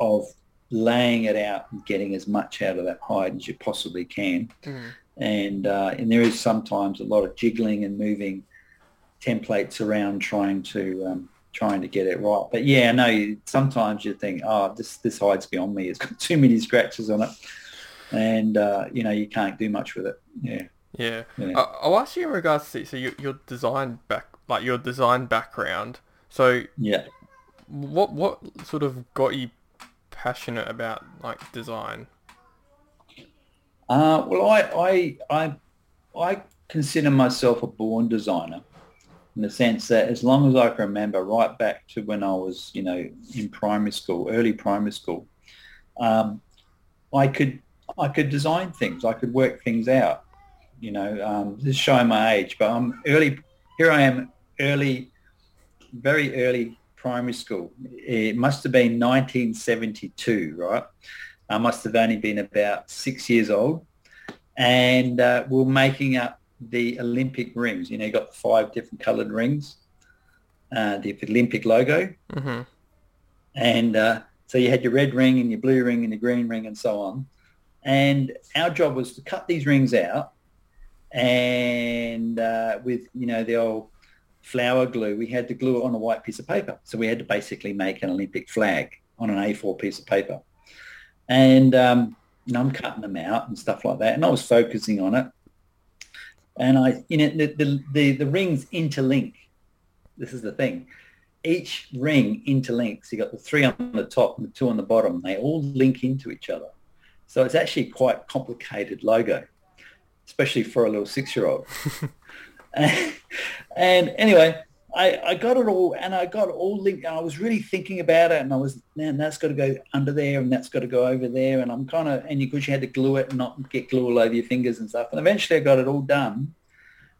of laying it out and getting as much out of that hide as you possibly can Mhm. and uh, and there is sometimes a lot of jiggling and moving templates around trying to um, trying to get it right. But yeah, no, you- sometimes you think, oh, this this hides beyond me. It's got too many scratches on it, and uh, you know you can't do much with it. Yeah, yeah. yeah. I, I'll ask you in regards to so your your design back like your design background. So yeah. what what sort of got you passionate about like design? Uh, well, I, I, I, I consider myself a born designer in the sense that as long as I can remember right back to when I was, you know, in primary school, early primary school, um, I could, I could design things. I could work things out, you know, um, this is showing my age, but I'm early, here I am early, very early primary school. It must have been 1972, right? I must have only been about six years old, and uh, we we're making up the Olympic rings. You know, you got the five different coloured rings, uh, the Olympic logo, Mm-hmm. and uh, so you had your red ring and your blue ring and your green ring and so on. And our job was to cut these rings out, and uh, with you know the old flour glue, we had to glue it on a white piece of paper. So we had to basically make an Olympic flag on an A4 piece of paper. And um, you know, I'm cutting them out and stuff like that, and I was focusing on it. And I, you know, the the, the, the rings interlink. This is the thing. Each ring interlinks. You got the three on the top and the two on the bottom. They all link into each other. So it's actually quite complicated logo, especially for a little six-year-old. and, anyway, I, I got it all and I got all linked I was really thinking about it and I was, man, that's got to go under there and that's got to go over there. And I'm kind of, and you, because you had to glue it and not get glue all over your fingers and stuff. And eventually I got it all done.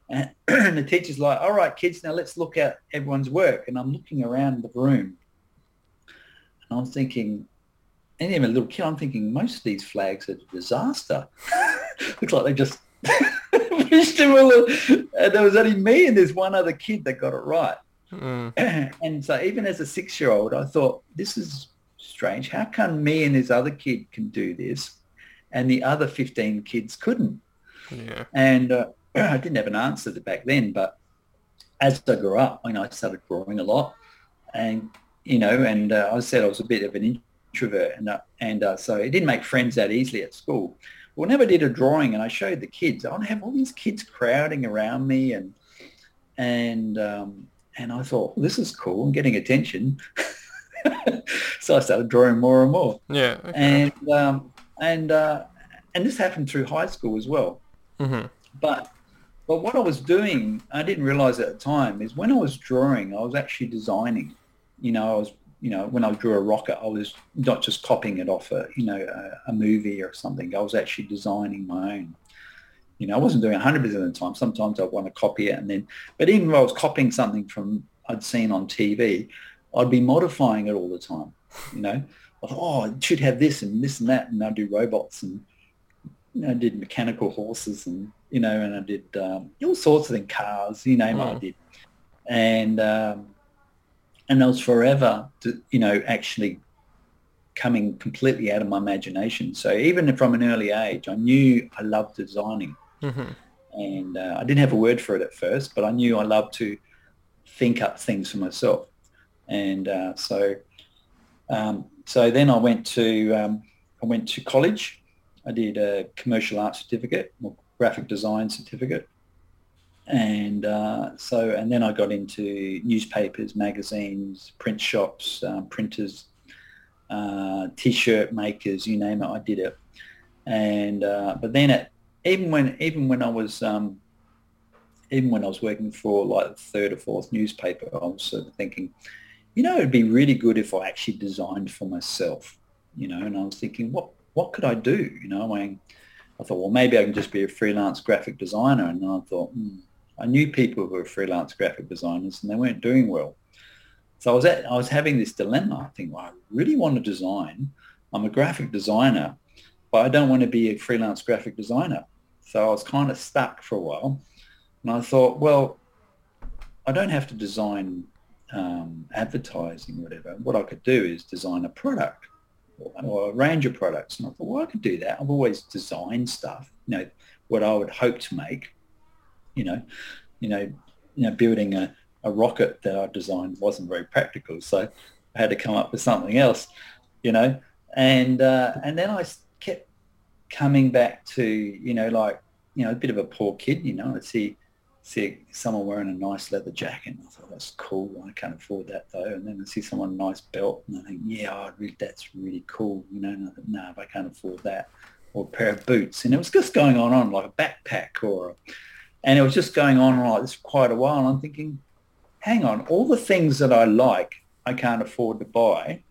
And, and the teacher's like, all right, kids, now let's look at everyone's work. And I'm looking around the room and I'm thinking, and even a little kid, I'm thinking most of these flags are a disaster. Looks like they just all. There was only me and there's one other kid that got it right. Mm. and so even as a six-year-old, I thought, this is strange. How come me and this other kid can do this and the other 15 kids couldn't? Yeah. And uh, I didn't have an answer to back then, but as I grew up, you know, I started drawing a lot, and you know, and uh, I said I was a bit of an introvert, and uh, and uh, so I didn't make friends that easily at school. Whenever I did a drawing, and I showed the kids, I would have all these kids crowding around me, and and um, and I thought well, this is cool. I'm getting attention, so I started drawing more and more, Yeah. Okay. and um, and uh, and this happened through high school as well. mm-hmm. But but what I was doing, I didn't realize at the time, is when I was drawing, I was actually designing. You know, I was you know when I drew a rocket, I was not just copying it off a you know a, a movie or something. I was actually designing my own. You know, I wasn't doing 100% of the time. Sometimes I'd want to copy it and then, but even when I was copying something from I'd seen on TV, I'd be modifying it all the time. You know, I thought, oh, it should have this and this and that, and I'd do robots and you know, I did mechanical horses and you know, and I did um, all sorts of things, cars, you name I Mm. did, and um, and I was forever, to, you know, actually coming completely out of my imagination. So even from an early age, I knew I loved designing, Mm-hmm. and uh, I didn't have a word for it at first, but I knew I loved to think up things for myself, and uh, so um, so then I went to um, I went to college. I did a commercial art certificate, or graphic design certificate, and uh, so and then I got into newspapers, magazines, print shops, um, printers, uh, t-shirt makers, you name it, I did it. And uh, but then it, even when even when I was um, even when I was working for like the third or fourth newspaper, I was sort of thinking, you know, it'd be really good if I actually designed for myself, you know. And I was thinking, what what could I do, you know? I I thought, well, maybe I can just be a freelance graphic designer. And I thought, hmm, I knew people who were freelance graphic designers, and they weren't doing well. So I was at, I was having this dilemma. I think, well, I really want to design. I'm a graphic designer, but I don't want to be a freelance graphic designer. So I was kind of stuck for a while. And I thought, well, I don't have to design um, advertising or whatever. What I could do is design a product or, or a range of products. And I thought, well, I could do that. I've always designed stuff, you know, what I would hope to make, you know, you know, you know, building a, a rocket that I designed wasn't very practical. So I had to come up with something else, you know, and, uh, and then I kept coming back to, you know, like, you know, a bit of a poor kid, you know, I'd see, see someone wearing a nice leather jacket. And I thought, that's cool. I can't afford that though. And then I see someone nice belt and I think, yeah, oh, really, that's really cool. You know, and I no, I can't afford that. Or a pair of boots. And it was just going on on like a backpack or, and it was just going on like this for quite a while. And I'm thinking, hang on, all the things that I like, I can't afford to buy,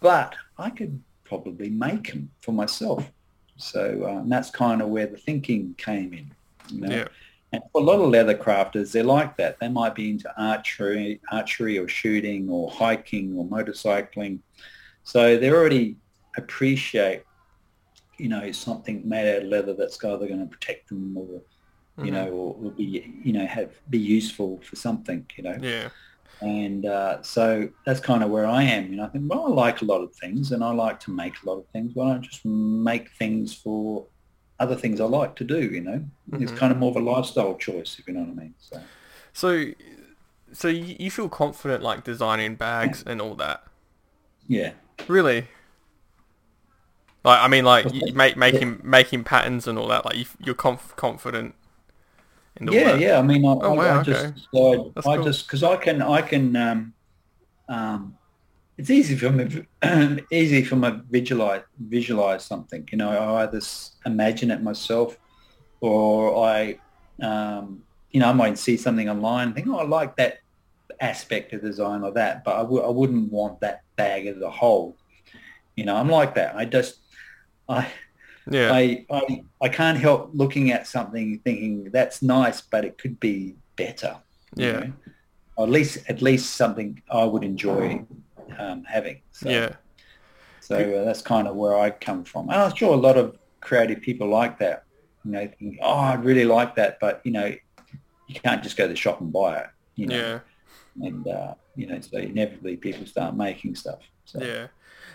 but I could probably make them for myself. So uh, that's kind of where the thinking came in. You know? Yeah. And for a lot of leather crafters, they're like that. They might be into archery, archery or shooting or hiking or motorcycling. So they already appreciate you know, something made out of leather that's either going to protect them or, you Mhm. know, or, or be, you know, have be useful for something, you know. Yeah. And uh, so that's kind of where I am. You know, I think, well, I like a lot of things and I like to make a lot of things. Why don't I just make things for other things I like to do, you know? It's Mhm. kind of more of a lifestyle choice, if you know what I mean. So, So, so you feel confident like designing bags and all that? yeah. Really? Like, I mean, like you make making making patterns and all that. Like, you, you're conf- confident in the Yeah, work. yeah. I mean, I, Oh, I, wow, I just, okay. That's I cool. just, because I can, I can, um, um, it's easy for me, easy for me to visualize, visualize something. You know, I either imagine it myself, or I, um, you know, I might see something online and think, oh, I like that aspect of design or that, but I w- I wouldn't want that bag as a whole. You know, I'm like that. I just, I, Yeah. I, I I can't help looking at something thinking that's nice, but it could be better. you Yeah. know? Or at least at least something I would enjoy um, having. So, yeah. So uh, that's kind of where I come from. And I'm sure a lot of creative people like that. You know, think, oh, I really like that, but you know, you can't just go to the shop and buy it. You know, Yeah. and uh, you know, so inevitably people start making stuff. So, Yeah.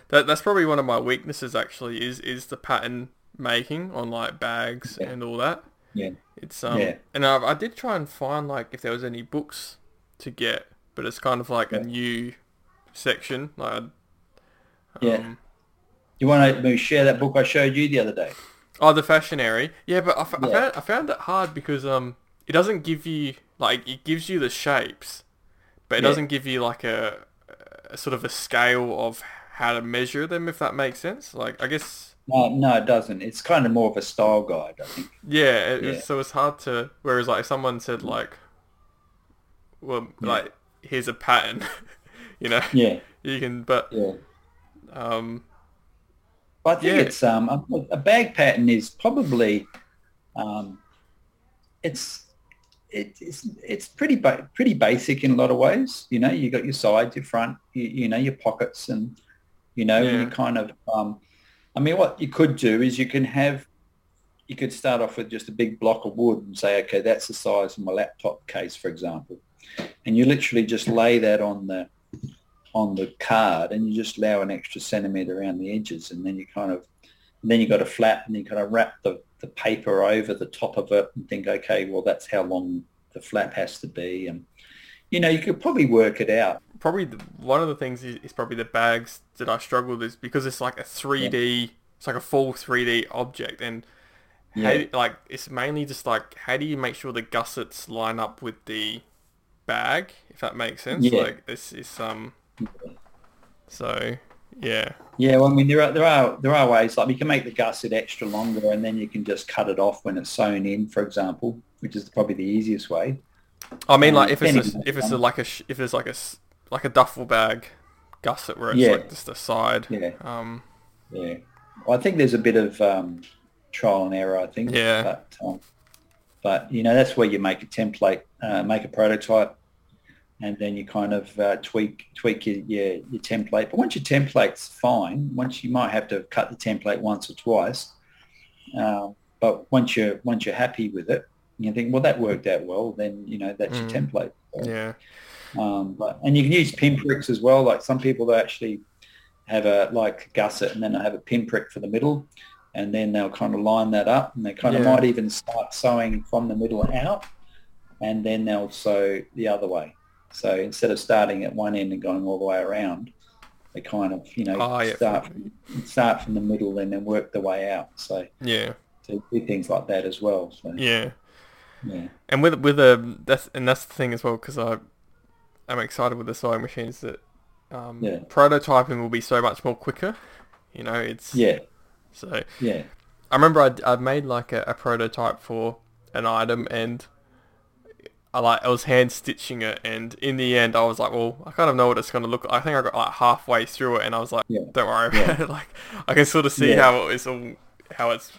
That that's probably one of my weaknesses actually is is the pattern making on like bags Yeah. and all that. Yeah. It's um Yeah. and I I did try and find like if there was any books to get, but it's kind of like Yeah. a new section like um, Yeah. You want to share that book I showed you the other day? Oh, the fashionary. Yeah, but I, f- I Yeah. found I found it hard because um it doesn't give you like it gives you the shapes, but it doesn't give you like a, a sort of a scale of how to measure them if that makes sense. Like I guess No, no, it doesn't. It's kind of more of a style guide, I think. yeah, it, Yeah. It's, so it's hard to. Whereas like if someone said like, well, Yeah. like here's a pattern, you know, Yeah, you can. But yeah. um But I think Yeah. it's um a, a bag pattern is probably um it's it, it's it's pretty ba- pretty basic in a lot of ways. You know, you got your sides, your front, you, you know, your pockets, and you know, Yeah. you kind of. Um, I mean, what you could do is you can have you could start off with just a big block of wood and say, okay, that's the size of my laptop case, for example, and you literally just lay that on the on the card and you just allow an extra centimeter around the edges. And then you kind of then you got a flap and you kind of wrap the, the paper over the top of it and think okay well that's how long the flap has to be. And you know you could probably work it out probably the, one of the things is, is probably the bags that I struggle with is because it's like a 3D, it's like a full 3D object, and how, like it's mainly just like how do you make sure the gussets line up with the bag, if that makes sense? Yeah. Like this is um, so yeah, yeah well i mean there are there are there are ways like you can make the gusset extra longer and then you can just cut it off when it's sewn in for example which is probably the easiest way. I mean like Um, if it's a, if it's a, like a if it's like a like a duffel bag gusset where it's Yeah. like just a side, yeah um, Yeah. Well, I think there's a bit of um, trial and error, I think. Yeah. But, um, but, you know, that's where you make a template, uh, make a prototype, and then you kind of uh, tweak tweak your, your, your template. But once your template's fine, once you might have to cut the template once or twice, um, but once you're once you're happy with it, you think, well, that worked out well. Then you know that's Mm. your template. So, yeah, um, but and you can use pinpricks as well. Like some people they actually have a like gusset and then they have a pinprick for the middle, and then they'll kind of line that up, and they kind of might even start sewing from the middle out, and then they'll sew the other way. So instead of starting at one end and going all the way around, they kind of you know Oh, yeah. start from, start from the middle and then work the way out. So yeah, to do things like that as well. So yeah. yeah, And with with a that's and that's the thing as well because I I'm excited with the sewing machines that um, Yeah. prototyping will be so much more quicker. You know, it's yeah, so yeah, I remember I I made like a, a prototype for an item and I like I was hand stitching it and in the end I was like, well, I kind of know what it's gonna look. like. I think I got like halfway through it and I was like, Yeah. don't worry Yeah. about it. Like I can sort of see Yeah. how it's all how it's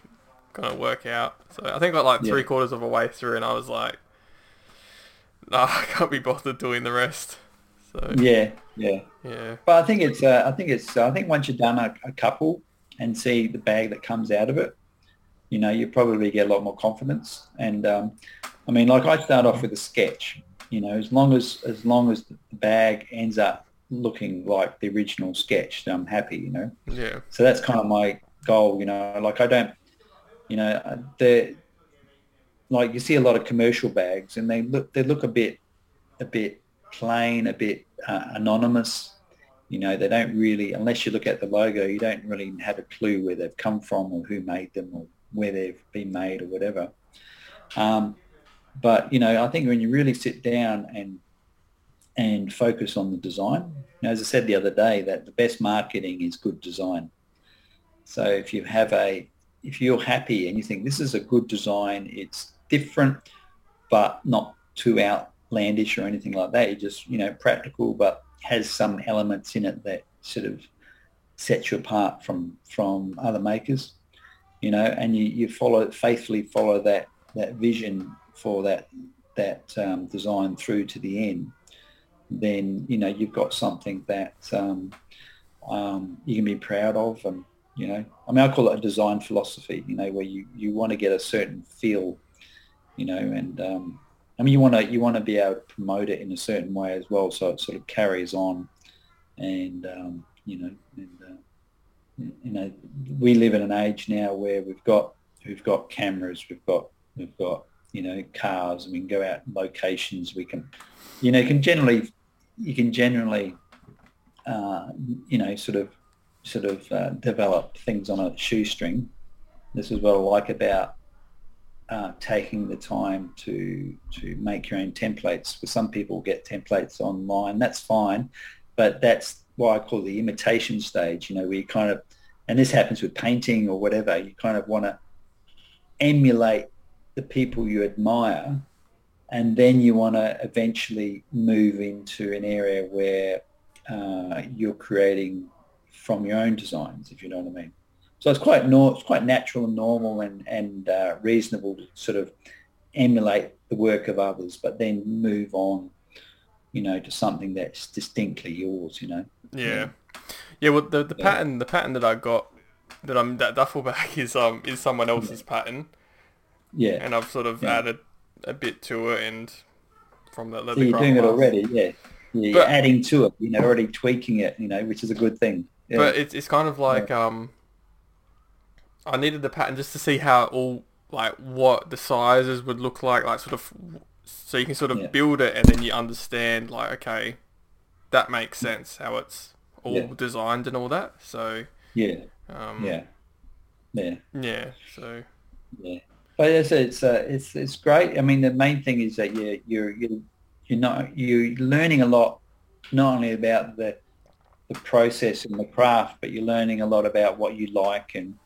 gonna work out. So I think I got like Yeah. three quarters of a way through and I was like, nah, I can't be bothered doing the rest. So yeah, yeah. yeah, But I think it's uh, I think it's I think once you've done a, a couple, and see the bag that comes out of it, you know, you probably get a lot more confidence. And um, I mean, like I start off with a sketch, you know, as long as as long as the bag ends up looking like the original sketch, then I'm happy, you know. Yeah. So that's kind of my goal, you know. Like I don't, you know, the like you see a lot of commercial bags, and they look they look a bit a bit plain, a bit uh, anonymous. You know, they don't really, unless you look at the logo, you don't really have a clue where they've come from or who made them or where they've been made or whatever. Um, but you know, I think when you really sit down and and focus on the design, you know, as I said the other day, that the best marketing is good design. So if you have a, if you're happy and you think this is a good design, it's different, but not too outlandish or anything like that. You just, you know, practical, but has some elements in it that sort of sets you apart from from other makers you know, and you, you follow faithfully follow that that vision for that that um, design through to the end, then you know you've got something that um, um, you can be proud of, and you know, I mean, I call it a design philosophy. You know, where you you want to get a certain feel, you know, and um, I mean, you want to you want to be able to promote it in a certain way as well, so it sort of carries on, and um, you know, and uh, you know, we live in an age now where we've got we've got cameras, we've got we've got you know cars, and we can go out locations, we can, you know, can generally you can generally uh, you know sort of sort of uh, develop things on a shoestring. This is what I like about uh, taking the time to to make your own templates. For some people get templates online, that's fine, but that's what I call the imitation stage. You know, where you kind of and this happens with painting or whatever, you kind of want to emulate the people you admire and then you want to eventually move into an area where uh, you're creating from your own designs, if you know what I mean. So it's quite nor- it's quite natural and normal and, and uh, reasonable to sort of emulate the work of others, but then move on, you know, to something that's distinctly yours, you know. Yeah. Yeah, well, the the yeah. pattern the pattern that I got that I'm that duffel bag is um is someone else's pattern. Yeah. And I've sort of yeah. added a bit to it, and from that leather. So you're doing it already, yeah. yeah you're adding to it, you know, already tweaking it, you know, which is a good thing. Yeah. But it's it's kind of like um. I needed the pattern just to see how all like what the sizes would look like, like sort of, so you can sort of build it, and then you understand like okay, that makes sense how it's all yeah. designed and all that. So yeah, um, yeah, yeah, yeah. So yeah, but it's it's uh, it's it's great. I mean, the main thing is that you you're you're you're not you're learning a lot, not only about the the process and the craft, but you're learning a lot about what you like and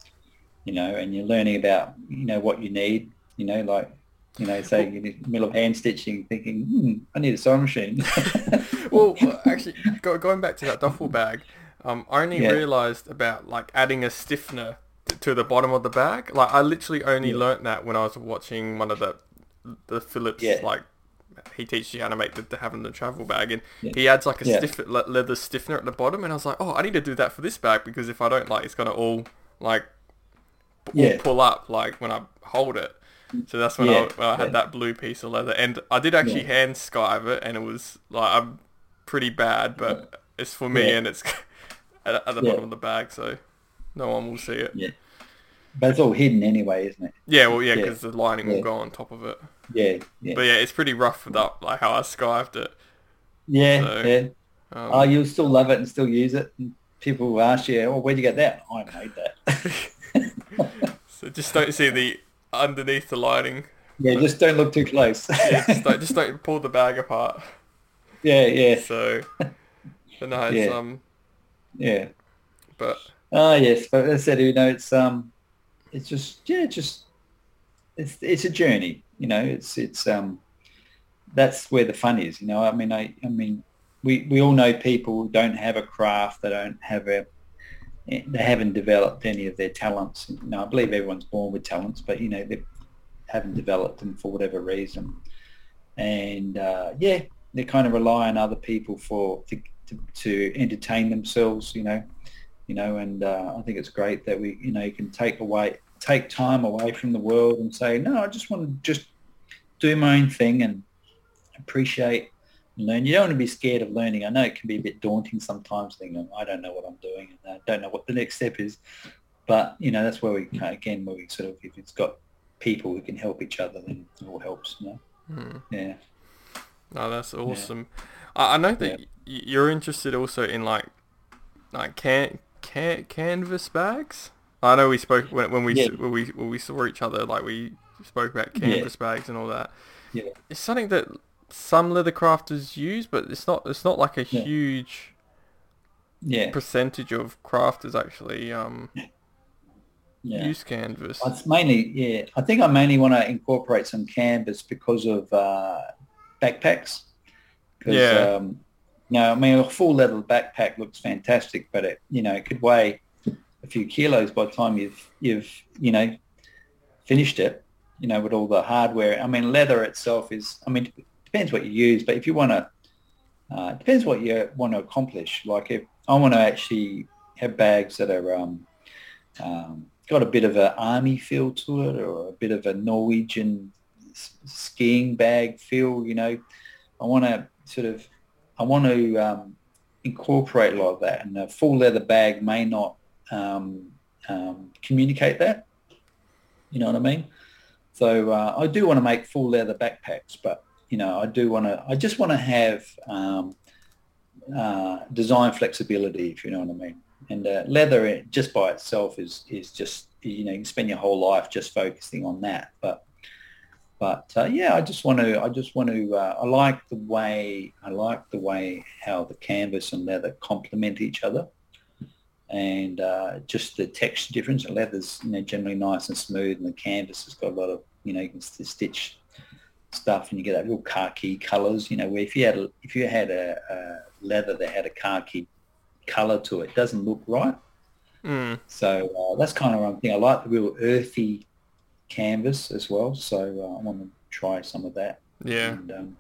you know, and you're learning about you know what you need. You know, like you know, say in the middle of hand stitching, thinking, hmm, I need a sewing machine. well, actually, go, going back to that duffel bag, um, I only yeah. realised about like adding a stiffener to, the bottom of the bag. Like I literally only yeah. learnt that when I was watching one of the the Phillips yeah. like he teaches you how to make the, the having the travel bag and yeah. he adds like a stiff leather stiffener at the bottom and I was like oh I need to do that for this bag because if I don't like it's gonna all like all pull up like when I hold it so that's when, yeah, I, when I, had yeah. that blue piece of leather, and I did actually yeah. hand skive it, and it was like I'm pretty bad, but it's for me, and it's at, at the bottom of the bag, so no one will see it. Yeah, but it's all hidden anyway, isn't it? Yeah, well, yeah, because the lining will go on top of it. Yeah, yeah. But yeah, it's pretty rough that, like how I skived it. Yeah, so, yeah. Um, oh, you'll still love it and still use it. And people will ask you, "Well, where'd you get that?" I made that. so just don't see the underneath the lining. Yeah, just don't look too close. yeah, just don't, just don't pull the bag apart. Yeah, yeah. So, but no, it's, yeah. um, yeah. But oh yes, but as I said, you know, it's um, it's just yeah, just it's it's a journey. You know, it's it's um, that's where the fun is. You know, I mean, I I mean, we we all know people who don't have a craft, they don't have a they haven't developed any of their talents. Know, I believe everyone's born with talents, but you know they haven't developed them for whatever reason. And uh, yeah, they kind of rely on other people for to, to, to entertain themselves. You know, you know, and uh, I think it's great that we, you know, you can take away, take time away from the world and say, no, I just want to just do my own thing and appreciate learn. You don't want to be scared of learning. I know it can be a bit daunting sometimes thinking, I don't know what I'm doing and I don't know what the next step is. But, you know, that's where we, can again, where we sort of, if it's got people who can help each other, then it all helps, you know? Mm. Yeah. Oh, that's awesome. I, I know that Yeah. you're interested also in like, like can, can canvas bags. I know we spoke when, when we Yeah. when we when we saw each other. Like we spoke about Yeah. canvas bags and all that. Yeah. It's something that some leather crafters use, but it's not. It's not like a Yeah. huge Yeah. percentage of crafters actually um Yeah. use canvas. It's mainly, yeah. I think I mainly want to incorporate some canvas because of uh, backpacks. 'Cause, Yeah. Um, you know, I mean, a full leather backpack looks fantastic, but it, you know, it could weigh a few kilos by the time you've, you've, you know, finished it. You know, with all the hardware. I mean, leather itself is. I mean, depends what you use, but if you want to, uh, depends what you want to accomplish. Like if I want to actually have bags that are um, um, got a bit of an army feel to it or a bit of a Norwegian skiing bag feel, you know. I want to sort of, I want to um, incorporate a lot of that and a full leather bag may not um, um, communicate that. You know what I mean? So uh, I do want to make full leather backpacks, but you know, I do want to, I just want to have um, uh, design flexibility, if you know what I mean. And uh, leather just by itself is is just you know you can spend your whole life just focusing on that. But but uh, yeah, I just want to I just want to uh, I like the way I like the way how the canvas and leather complement each other, and uh, just the texture difference. The leather's you know generally nice and smooth, and the canvas has got a lot of you know you can stitch stuff and you get that real khaki colors. You know where if you had a, if you had a, a leather that had a khaki color to it, it doesn't look right. Mm. So uh, that's kind of one thing. I like the real earthy canvas as well. So uh, I want to try some of that. Yeah. And, um,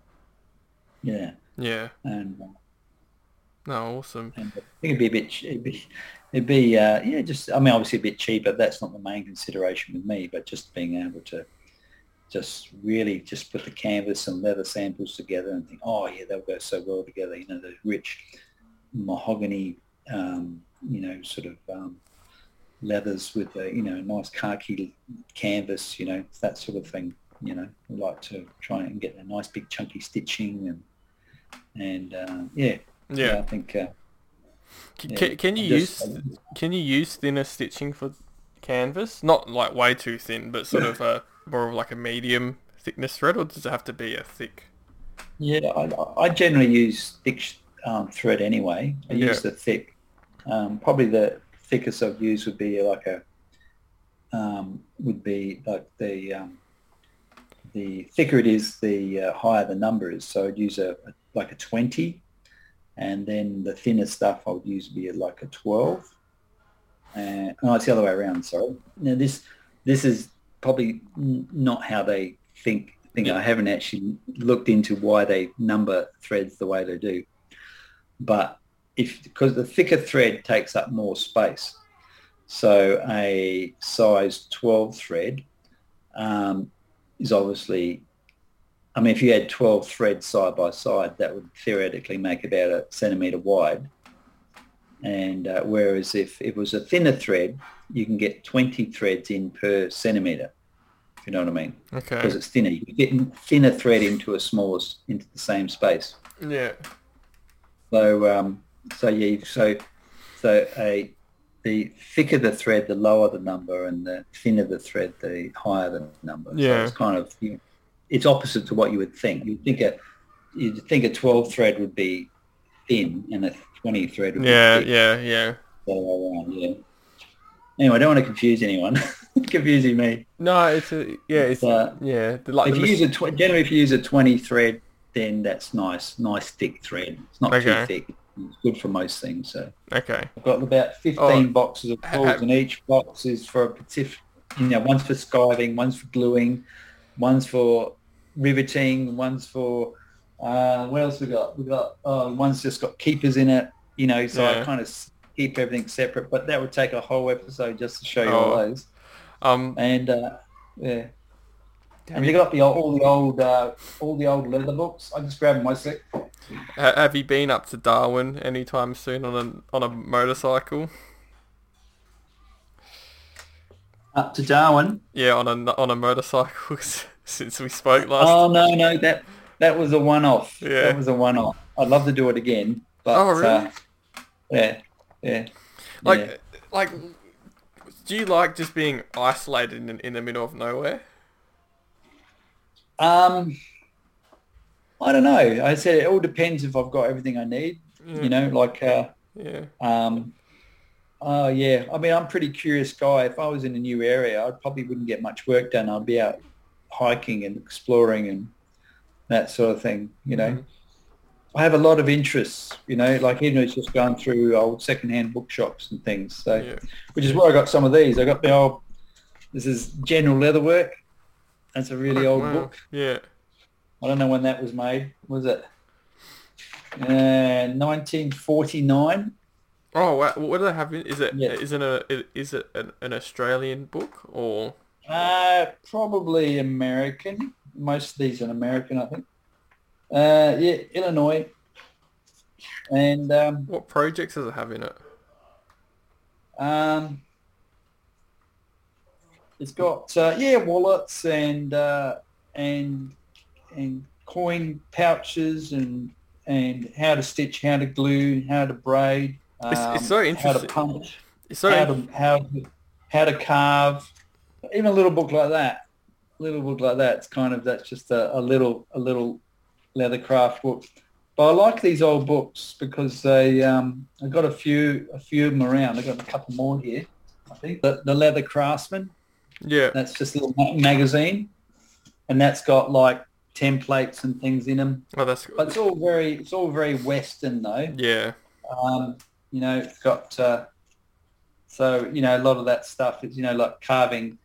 yeah. Yeah. And, uh, No, awesome. and I think it'd be a bit, it'd be, it'd be uh, yeah, just, I mean, obviously a bit cheaper. That's not the main consideration with me, but just being able to just really just put the canvas and leather samples together and think, oh yeah, they'll go so well together. You know, the rich mahogany, um, you know, sort of um, leathers with a, you know, nice khaki canvas, you know, that sort of thing. You know, I like to try and get a nice big chunky stitching and, and uh, yeah, Yeah. I think uh, yeah, Can, can you just- use can you use thinner stitching for canvas? Not like way too thin, but sort of a more of like a medium thickness thread, or does it have to be a thick? Yeah, I, I generally use thick um, thread anyway. I Yeah. use the thick. Um, probably the thickest I've used would be like a um, would be like the um, the thicker it is, the uh, higher the number is. So I'd use a, a like a twenty, and then the thinner stuff I would use would be like a twelve. And no, it's the other way around. Sorry. Now this this is probably not how they think. Think I haven't actually looked into why they number threads the way they do, but if because the thicker thread takes up more space, so a size 12 thread um, is obviously. I mean, if you had 12 threads side by side, that would theoretically make about a centimetre wide. And uh, whereas if it was a thinner thread, you can get 20 threads in per centimetre, if you know what I mean, Okay. because it's thinner. You get in- thinner thread into a smaller, into the same space. Yeah. So, um, so yeah, so, so a, the thicker the thread, the lower the number, and the thinner the thread, the higher the number. So Yeah. it's kind of, you it's opposite to what you would think. You'd think a, you'd think a 12 thread would be thin and a 20 thread Yeah. Yeah. Yeah. way around, yeah. Anyway, I don't want to confuse anyone. Confusing me. No, it's a yeah. It's Uh, yeah. The, like if you mis- use a tw- generally, if you use a 20 thread, then that's nice, nice thick thread. It's not Okay. too thick. It's good for most things. So okay. I've got about 15 Oh, boxes of tools, ha- and each box is for a particular, you know, one's for skiving, one's for gluing, one's for riveting, one's for uh, what else we got? We got oh, one's just got keepers in it. You know, so I kind of keep everything separate, but that would take a whole episode just to show you all Oh. those. Um, And uh, yeah, and you got the all the old uh, all the old leather books. I just grabbed my ha- have you been up to Darwin anytime soon on a on a motorcycle? up to Darwin. Yeah, on a on a motorcycle since we spoke last. Oh no, no, that that was a one-off. Yeah. That was a one-off. I'd love to do it again, but Oh, really? uh, yeah, yeah. like, yeah. like, do you like just being isolated in in the middle of nowhere? Um, I don't know. I said it all depends if I've got everything I need. Yeah. You know, like uh, Yeah. um, oh yeah. I mean, I'm a pretty curious guy. If I was in a new area, I probably wouldn't get much work done. I'd be out hiking and exploring and that sort of thing. You know. Mhm. I have a lot of interests, you know, like even it's just going through old secondhand bookshops and things. So, Yeah. which is where I got some of these. I got the old, this is General Leatherwork. That's a really old Wow. book. Yeah. I don't know when that was made. Was it? Uh, 1949. Oh, wow. what do they have? in- Is it Yeah. is it a is it an, an Australian book or? Uh, probably American. Most of these are American, I think. Uh, yeah, Illinois. And um, What projects does it have in it? Um, it's got uh, yeah wallets and uh, and and coin pouches and and how to stitch, how to glue, how to braid, It's- it's um, so how interesting. to punch, It's so how to how to how to carve. Even a little book like that, little book like that. It's kind of that's just a, a little a little leather craft book. But I like these old books because they um, I got a few a few of them around. I got a couple more here. I think the, the Leather Craftsman. yeah. That's just a little ma- magazine, and that's got like templates and things in them. Oh, that's But it's all very it's all very Western though. yeah. Um, you know, it's got uh, so you know a lot of that stuff is you know like carving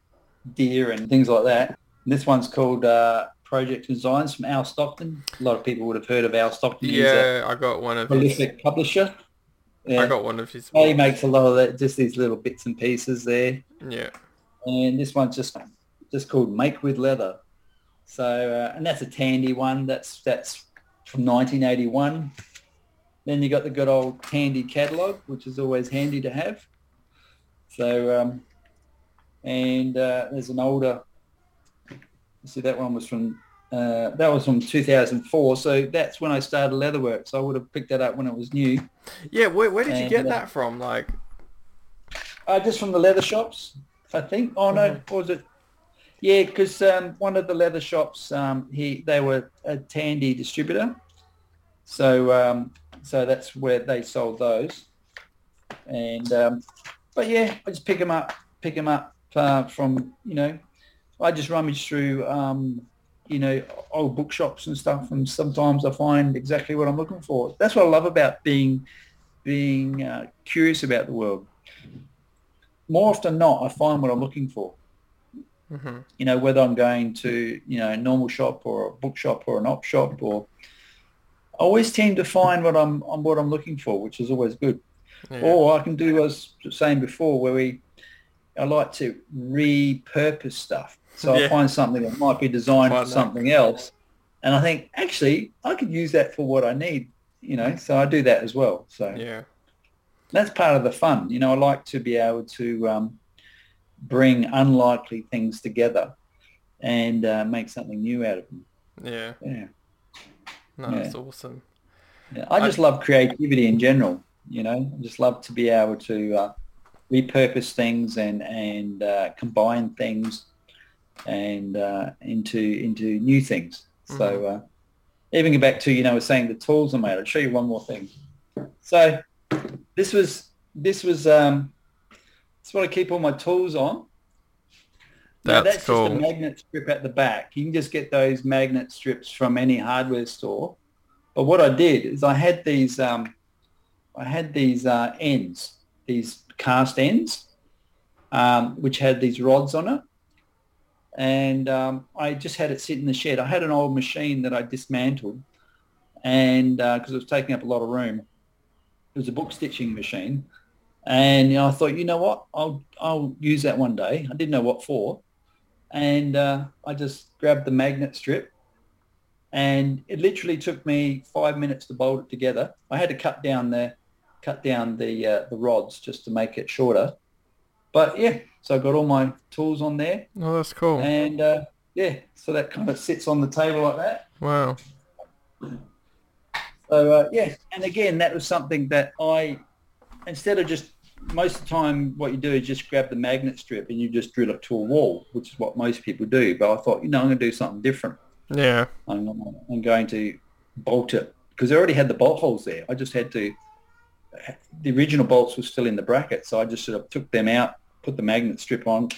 deer and things like that. And this one's called uh, Project Designs from Al Stohlman. A lot of people would have heard of Al Stohlman. Yeah, I got one of his. prolific publisher. Yeah. I got one of his. he makes a lot of that, just these little bits and pieces there. Yeah. And this one's just just called Make with Leather. So, uh, and that's a Tandy one. That's that's from 1981. Then you got the good old Tandy catalog, which is always handy to have. So, um, and uh, there's an older. See, that one was from uh, that was from 2004. So that's when I started Leatherworks. I would have picked that up when it was new. Yeah. Where, where did you get uh, that from? Like, Uh, just from the leather shops, I think. Oh no, or was it? Yeah, because um, one of the leather shops, um, he they were a Tandy distributor, so um, so that's where they sold those. And um, but yeah, I just pick them up, pick them up uh, from you know, I just rummage through um, you know old bookshops and stuff, and sometimes I find exactly what I'm looking for. That's what I love about being being uh, curious about the world more often not, I find what I'm looking for. hmm You know, whether I'm going to, you know, a normal shop or a bookshop or an op shop or I always tend to find what I'm, I'm what I'm looking for, which is always good. yeah. Or I can do as I was saying before, where we I like to repurpose stuff. So Yeah. I find something that might be designed for Find that. something else. And I think actually I could use that for what I need, you know, so I do that as well. So yeah. that's part of the fun. You know, I like to be able to um, bring unlikely things together and uh, make something new out of them. Yeah. Yeah. No, Yeah. that's awesome. yeah. I just love creativity in general. You know, I just love to be able to uh, repurpose things and and uh, combine things and uh, into into new things. So uh, even go back to you know, I was saying the tools are made. I'll show you one more thing. So this was this was um, it's what I keep all my tools on. Now, That's that's cool. just a magnet strip at the back. You can just get those magnet strips from any hardware store. But what I did is I had these um, I had these uh, ends, these cast ends, um, which had these rods on it. And um, I just had it sit in the shed. I had an old machine that I dismantled and because it was taking up a lot of room. It was a book stitching machine. And you know, I thought, you know what, I'll I'll use that one day. I didn't know what for, and uh, I just grabbed the magnet strip, and it literally took me five minutes to bolt it together. I had to cut down the cut down the uh, the rods just to make it shorter. But yeah, so I got all my tools on there, Oh, that's cool. and uh, yeah, so that kind of sits on the table like that. Wow. So uh, yeah, and again, that was something that I, instead of just most of the time, what you do is just grab the magnet strip and you just drill it to a wall, which is what most people do. But I thought, you know, I'm going to do something different. Yeah. I'm, I'm going to bolt it because I already had the bolt holes there. I just had to. The original bolts were still in the bracket, so I just sort of took them out, put the magnet strip on,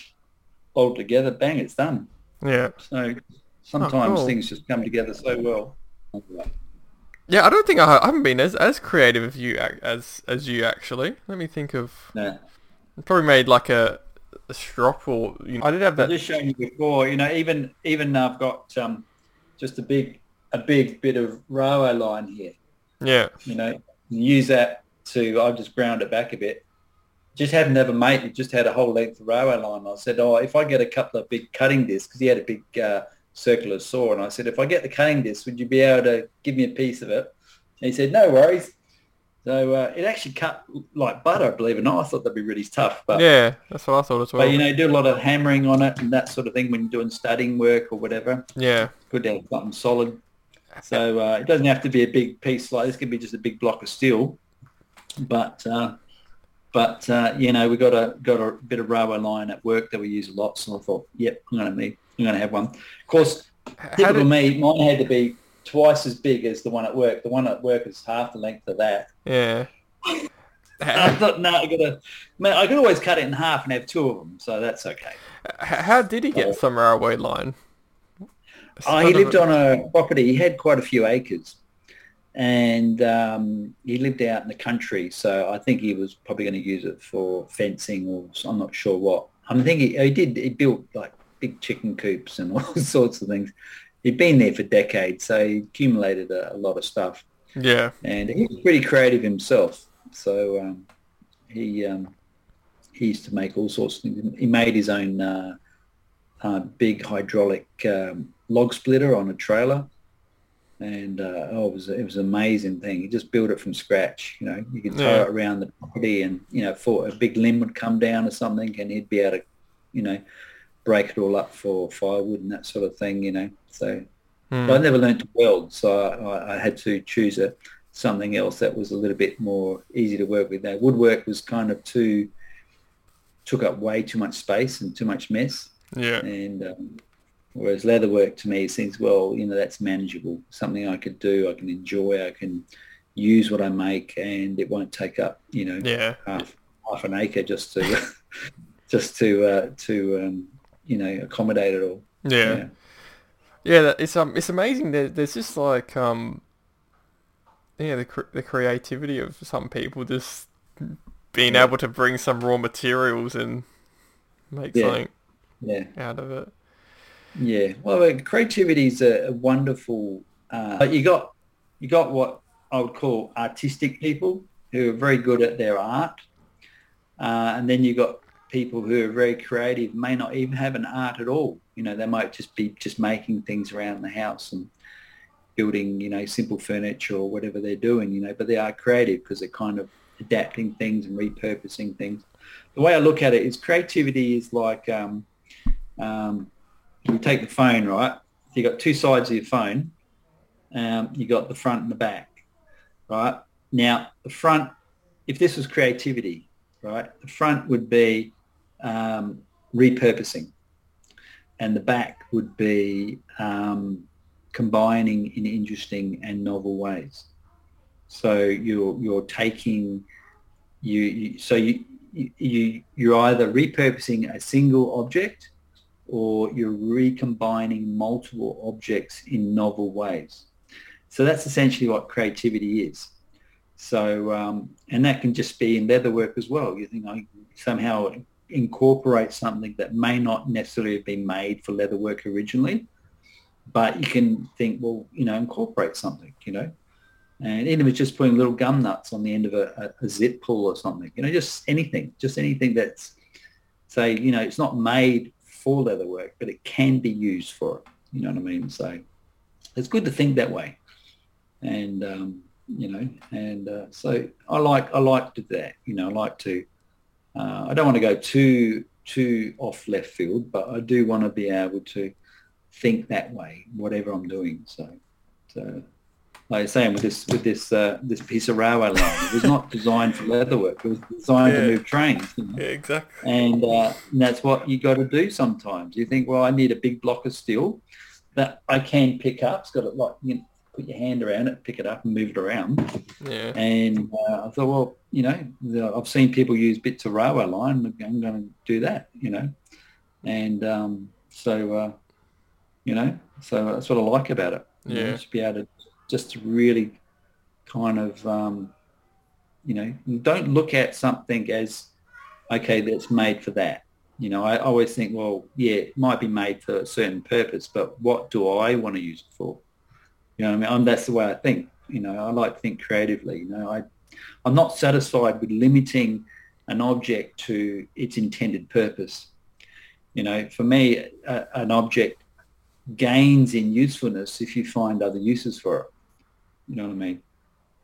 bolt together, bang, it's done. Yeah. So sometimes cool. things just come together so well. Yeah, I don't think I, I haven't been as as creative as you as as you actually. Let me think of. Probably made like a, a strop or you know, I did have I that. just shown you before, you know, even even I've got um, just a big a big bit of railway line here. Yeah. You know, use that to. I've just ground it back a bit. Just had another mate who just had a whole length of railway line. I said, oh, if I get a couple of big cutting discs, because he had a big uh, circular saw, and I said, if I get the cutting disc, would you be able to give me a piece of it? And he said, no worries. So uh, it actually cut like butter, believe it or not. I thought that'd be really tough, but Yeah, that's what I thought as well. but you know, do a lot of hammering on it and that sort of thing when you're doing studying work or whatever. yeah. Good to have something solid. So uh, it doesn't have to be a big piece like this. Could be just a big block of steel. But uh, but uh, you know, we got a got a bit of railway line at work that we use a lot. So I thought, yep, I'm gonna be I'm gonna have one. Of course, How typical did, me, mine had to be twice as big as the one at work. The one at work is half the length of that. yeah. I thought, no, I gotta. Man, I could always cut it in half and have two of them, so that's okay. How did he get some railway line? Oh, he lived on a property. He had quite a few acres, and um, he lived out in the country. So I think he was probably going to use it for fencing, or I'm not sure what. I think he, he did. He built like big chicken coops and all sorts of things. He'd been there for decades, so he accumulated a, a lot of stuff, Yeah. and he was pretty creative himself. So um, he um, he used to make all sorts of things. He made his own uh, uh, big hydraulic um, log splitter on a trailer, and uh, oh, it was it was an amazing thing. He just built it from scratch. You know, you could throw Yeah. it around the property, and you know, for a big limb would come down or something, and he'd be able to, you know, break it all up for firewood and that sort of thing. You know, so but I never learned to weld, so I, I had to choose a something else that was a little bit more easy to work with. That woodwork was kind of too took up way too much space and too much mess, Yeah. and um, whereas leatherwork to me seems well, you know, that's manageable, something I could do, I can enjoy, I can use what I make, and it won't take up, you know, Yeah. half half an acre just to just to uh, to um, you know accommodate it all. Yeah. Yeah, that- it's um, it's amazing. There, there's just like um, yeah, the cr- the creativity of some people just being Yeah. able to bring some raw materials and make Yeah. something yeah. out of it. Yeah, well, creativity is a, a wonderful. Uh, but you got you got what I would call artistic people who are very good at their art, uh, and then you got people who are very creative, may not even have an art at all. You know, they might just be just making things around the house and building, you know, simple furniture or whatever they're doing. You know, but they are creative because they're kind of adapting things and repurposing things. The way I look at it is creativity is like um, um, you take the phone, right? You got two sides of your phone. Um, you got the front and the back, right? Now, the front, if this was creativity, right, the front would be um, repurposing, and the back would be um, combining in interesting and novel ways. So you're you're taking you, you so you you you're either repurposing a single object or you're recombining multiple objects in novel ways. So that's essentially what creativity is. So, um, and that can just be in leatherwork as well. You think I somehow incorporate something that may not necessarily have been made for leatherwork originally, but you can think, well, you know, incorporate something, you know. And even if it's just putting little gum nuts on the end of a, a, a zip pull or something, you know, just anything, just anything that's, say, you know, it's not made for leather work, but it can be used for it. You know what I mean? So it's good to think that way. And, um, you know, and uh, so I like, I like to that, you know, I like to, uh, I don't want to go too, too off left field, but I do want to be able to think that way, whatever I'm doing. So, so like I was saying with this with this uh, this piece of railway line, it was not designed for leather work. It was designed Yeah. to move trains. you know? Yeah, exactly. And, uh, and that's what you got to do sometimes. You think, well, I need a big block of steel that I can pick up. It's got to like you know, put your hand around it, pick it up, and move it around. Yeah. And uh, I thought, well, you know, I've seen people use bits of railway line. I'm going to do that, you know. And um, so, uh, you know, so that's what I like about it. you know, Yeah. just be able to just to really kind of, um, you know, don't look at something as, okay, that's made for that. You know, I always think, well, yeah, it might be made for a certain purpose, but what do I want to use it for? You know I mean? I'm, that's the way I think. You know, I like to think creatively. You know, I, I'm not satisfied with limiting an object to its intended purpose. You know, for me, a, an object gains in usefulness if you find other uses for it. You know what I mean?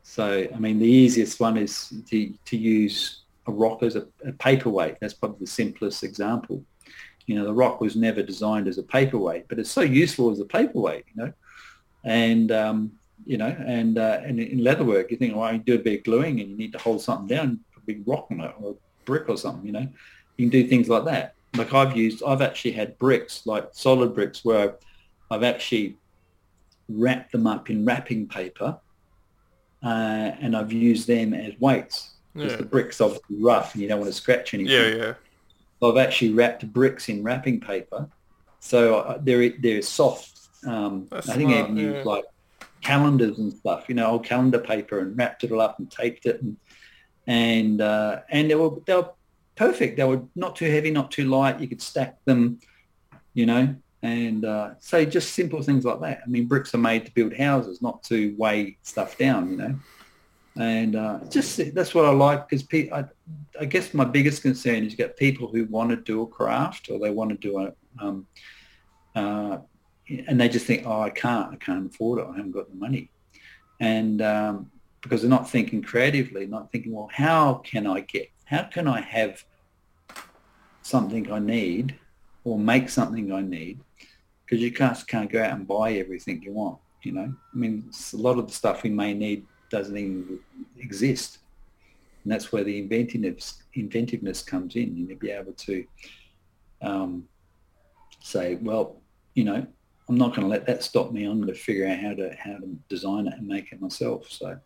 So, I mean, the easiest one is to, to use a rock as a, a paperweight. That's probably the simplest example. You know, the rock was never designed as a paperweight, but it's so useful as a paperweight, you know. And, um, you know, and, uh, and in leatherwork, you think, well, you do a bit of gluing and you need to hold something down, a big rock on it or a brick or something, you know. You can do things like that. Like I've used, I've actually had bricks, like solid bricks, where I've actually wrapped them up in wrapping paper uh, and I've used them as weights because Yeah. the brick's obviously rough and you don't want to scratch anything. Yeah, yeah. So I've actually wrapped bricks in wrapping paper, so uh, they're they're soft. Um, I think I've even yeah. used like calendars and stuff, you know, old calendar paper, and wrapped it all up and taped it, and and uh, and they were they were perfect. They were not too heavy, not too light. You could stack them, you know, and uh, so just simple things like that. I mean, bricks are made to build houses, not to weigh stuff down, you know. And uh, just that's what I like because pe- I, I guess my biggest concern is you get people who want to do a craft or they want to do a, um, uh, and they just think, oh, I can't, I can't afford it, I haven't got the money, and um, because they're not thinking creatively, not thinking, well, how can I get, how can I have something I need or make something I need, because you can't can't go out and buy everything you want, you know. I mean, a lot of the stuff we may need doesn't even exist. And that's where the inventiveness, inventiveness comes in. You need to be able to um, say, well, you know, I'm not going to let that stop me. I'm going to figure out how to how to design it and make it myself. So,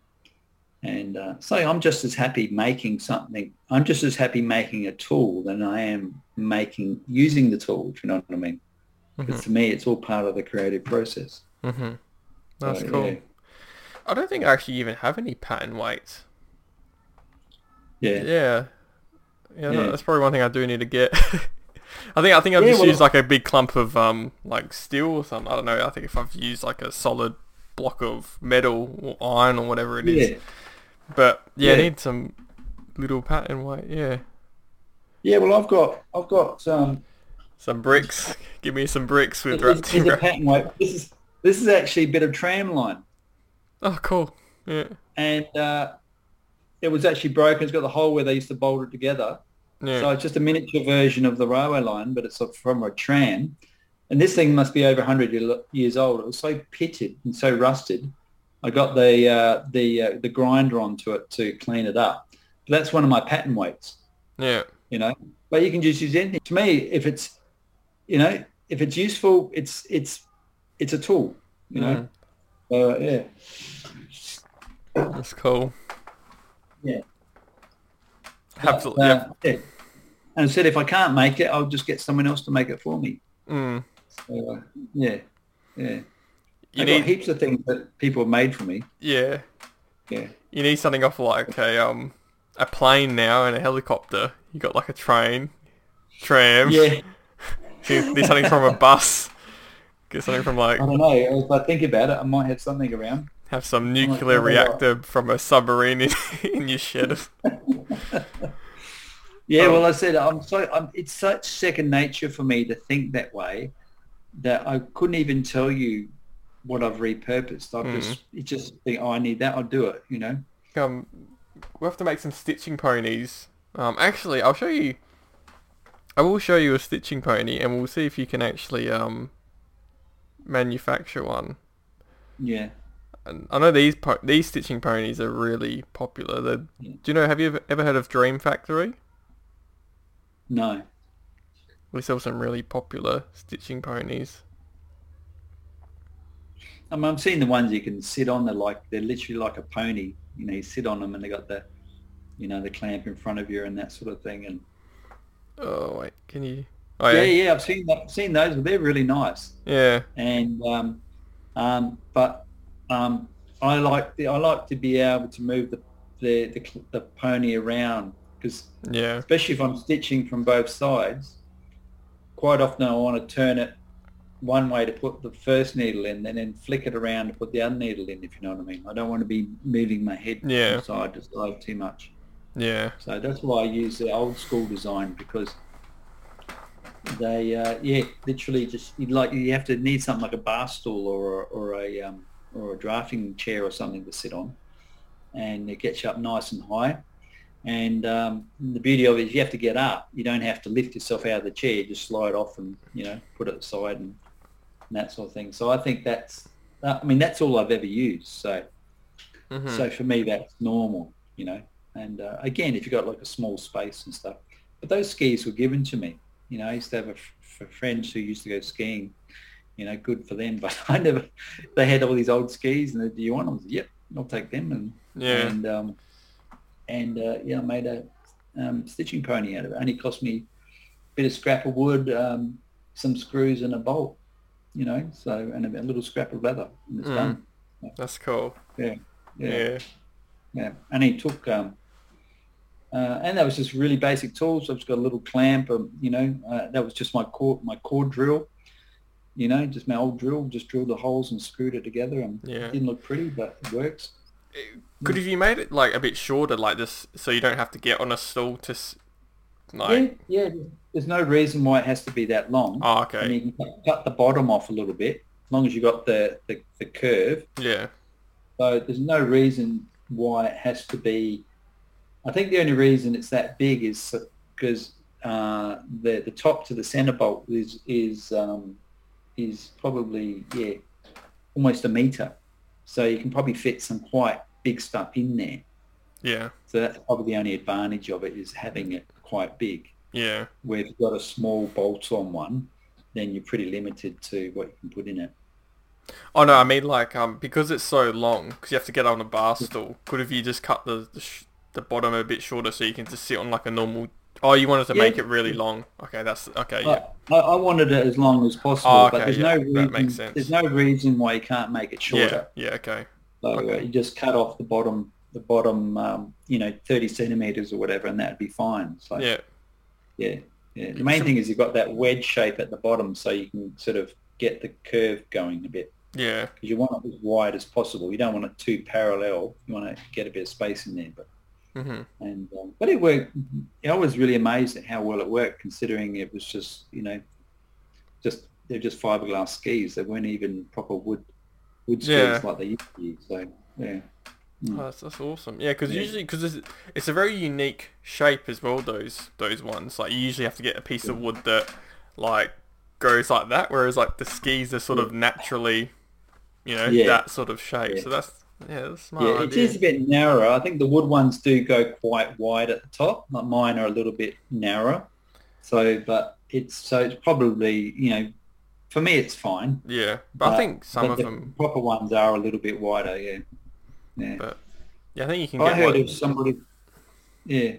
and uh, so I'm just as happy making something. I'm just as happy making a tool than I am making using the tool. If you know what I mean? Because to me, it's all part of the creative process. Mm-hmm. That's So, cool. yeah. I don't think I actually even have any pattern weights. Yeah. Yeah. Yeah, Yeah. that's probably one thing I do need to get. I think I think I've Yeah, just well- used like a big clump of um like steel or something. I don't know. I think if I've used like a solid block of metal or iron or whatever it is. Yeah. But yeah, I need some little pattern weight. Yeah. Yeah. Well, I've got I've got um, Some bricks. Give me some bricks with wrapped it's a pattern weight. This is this is actually a bit of tram line, Oh, cool. Yeah. and uh, it was actually broken. It's got the hole where they used to bolt it together. Yeah. So it's just a miniature version of the railway line, but it's from a tram. And this thing must be over 100 years old. It was so pitted and so rusted. I got the uh, the uh, the grinder onto it to clean it up. But that's one of my pattern weights. yeah. you know. But you can just use anything. To me, if it's, you know, if it's useful, it's it's it's a tool, you know. Uh, yeah, Mm, that's cool. Yeah. Absolutely. Uh, yeah. yeah. And I said if I can't make it, I'll just get someone else to make it for me. Mm. So, uh, yeah, yeah. You I've need got heaps of things that people have made for me. yeah. Yeah. You need something off like a um a plane now and a helicopter. You got like a train, tram. Yeah. You need something from a bus. Get something from like I don't know. If I think about it, I might have something around. Have some nuclear oh, reactor from a submarine in, in your shed. Yeah, Oh. well, I said I'm so. I'm, it's such second nature for me to think that way that I couldn't even tell you what I've repurposed. I Mm. just, it just think, oh, I need that. I'll do it. You know. um, we'll have to make some stitching ponies. Um, actually, I'll show you. I will show you a stitching pony, and we'll see if you can actually um manufacture one. Yeah. And I know these po- these stitching ponies are really popular. They're, Yeah. Do you know? Have you ever, heard of Dream Factory? No. We sell some really popular stitching ponies. I mean, I'm seeing the ones you can sit on. They're like they're literally like a pony. You know, you sit on them and they got the, you know, the clamp in front of you and that sort of thing. And Oh wait, can you? Oh yeah, yeah, yeah, I've seen that. Seen those, but they're really nice. yeah, and um, um, but um, I like the, I like to be able to move the the, the, the pony around because yeah, especially if I'm stitching from both sides, quite often I want to turn it one way to put the first needle in and then flick it around to put the other needle in, if you know what I mean. I don't want to be moving my head Yeah. from side to side too much. Yeah, So that's why I use the old school design because they, uh, yeah, literally just you like you have to need something like a bar stool or a, or a um, or a drafting chair or something to sit on, and it gets you up nice and high. And um, the beauty of it is you have to get up. You don't have to lift yourself out of the chair. You just slide off and you know put it aside and, and that sort of thing. So I think that's I mean that's all I've ever used. So hmm so for me, that's normal, you know. And uh, again, if you've got like a small space and stuff, but those skis were given to me. You know, I used to have a f- f- friends who used to go skiing. You know, good for them. But I never. They had all these old skis, and they, do you want them? Yep, I'll take them. And yeah, and um, and uh, yeah, I made a um, stitching pony out of it. Only cost me a bit of scrap of wood, um, some screws, and a bolt. You know, so and a, a little scrap of leather, and it's Mm. done. that's cool. Yeah, Yeah, yeah. Yeah, and he took, um, uh, and that was just really basic tools. I've just got a little clamp, um, you know, uh, that was just my core, my core drill, you know, just my old drill, just drilled the holes and screwed it together and Yeah. it didn't look pretty, but it works. Could have you made it like a bit shorter, like this, so you don't have to get on a stool to, like? yeah, yeah, there's no reason why it has to be that long. Oh, okay. mean, you can cut, cut the bottom off a little bit, as long as you got the, the, the curve. Yeah. So there's no reason why it has to be. I think the only reason it's that big is because uh, the the top to the center bolt is is um, is probably yeah almost a meter, so you can probably fit some quite big stuff in there. Yeah. So that's probably the only advantage of it is having it quite big. Yeah. Where if you've got a small bolt on one, then you're pretty limited to what you can put in it. Oh no, I mean like um because it's so long, because you have to get on a bar stool. Could have you just cut the the, sh- the bottom a bit shorter so you can just sit on like a normal? Oh, you wanted to Yeah. make it really long. Okay, that's okay. Yeah. I, I wanted it as long as possible, Oh, but okay, there's yeah, no that reason. makes sense. There's no reason why you can't make it shorter. Yeah. Okay. So uh, you just cut off the bottom, the bottom, um, you know, 30 centimeters or whatever, and that'd be fine. So Yeah. yeah, yeah. The main thing is you've got that wedge shape at the bottom, so you can sort of get the curve going a bit. Yeah. Because you want it as wide as possible. You don't want it too parallel. You want to get a bit of space in there, but Mhm. and um, but it worked. I was really amazed at how well it worked, considering it was just you know, just they're just fiberglass skis. They weren't even proper wood wood skis Yeah. like they used to be. So yeah, Mm. Oh, that's, that's awesome. Yeah, because Yeah. usually because it's, it's a very unique shape as well. Those those ones like you usually have to get a piece of wood that like goes like that, whereas like the skis are sort of naturally, you know, Yeah. that sort of shape. Yeah. So that's yeah, smart. yeah, it idea. is a bit narrower. I think the wood ones do go quite wide at the top. Like mine are a little bit narrower. So, but it's so it's probably you know, for me it's fine. Yeah, but I think some of the them. proper ones are a little bit wider. Yeah, yeah. But yeah, I think you can I get. heard of somebody. Yeah,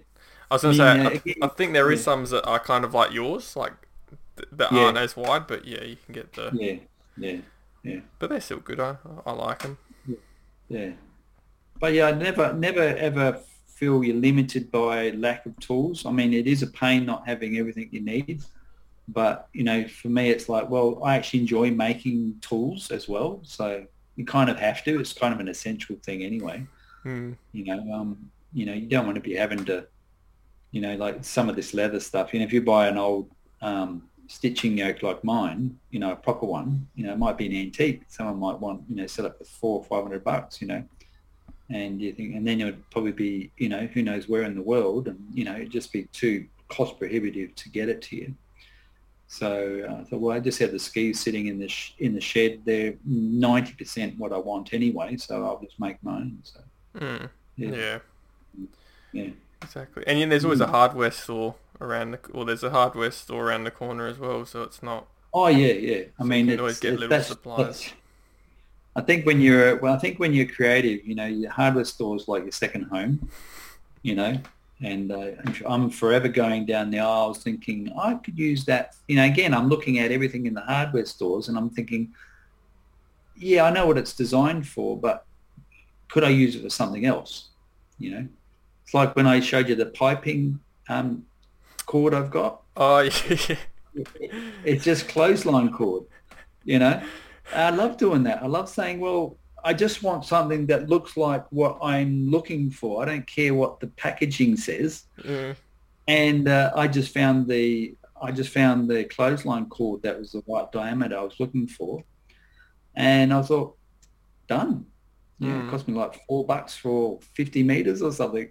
I was gonna I say, I, uh, th- I think there is yeah. some that are kind of like yours, like th- that Yeah. aren't as wide, but yeah, you can get the. Yeah, yeah, yeah, But they're still good. I I like them. Yeah. But yeah, I never, never ever feel you're limited by lack of tools. I mean, it is a pain not having everything you need. But you know, for me, it's like, well, I actually enjoy making tools as well. So you kind of have to. It's kind of an essential thing anyway. Mm. You know, um, you know, you don't want to be having to, you know, like some of this leather stuff. You know, if you buy an old um, stitching yoke like mine, you know, a proper one, you know, it might be an antique. Someone might want, you know, sell it for four or five hundred bucks. You know, and you think, and then it would probably be, you know, who knows where in the world, and you know, it'd just be too cost prohibitive to get it to you. So uh, I thought, well, I just have the skis sitting in the sh- in the shed. They're ninety percent what I want anyway, so I'll just make mine. So Mm. yeah, Yeah. yeah. Exactly. And then there's always a Mm. hardware store around the, well, there's a hardware store around the corner as well. So it's not. Oh yeah, yeah. I So mean, you always get little that's- supplies. that's- I think when you're well, I think when you're creative, you know, your hardware store is like your second home, you know. And uh, I'm, I'm forever going down the aisles thinking I could use that. You know, again, I'm looking at everything in the hardware stores and I'm thinking, yeah, I know what it's designed for, but could I use it for something else? You know, it's like when I showed you the piping um, cord I've got Oh yeah. it's just clothesline cord, you know. I love doing that. I love saying, well, I just want something that looks like what I'm looking for. I don't care what the packaging says. Mm. And uh, I just found the I just found the clothesline cord that was the right diameter I was looking for, and I thought, done. Yeah, Mm. it cost me like four bucks for 50 meters or something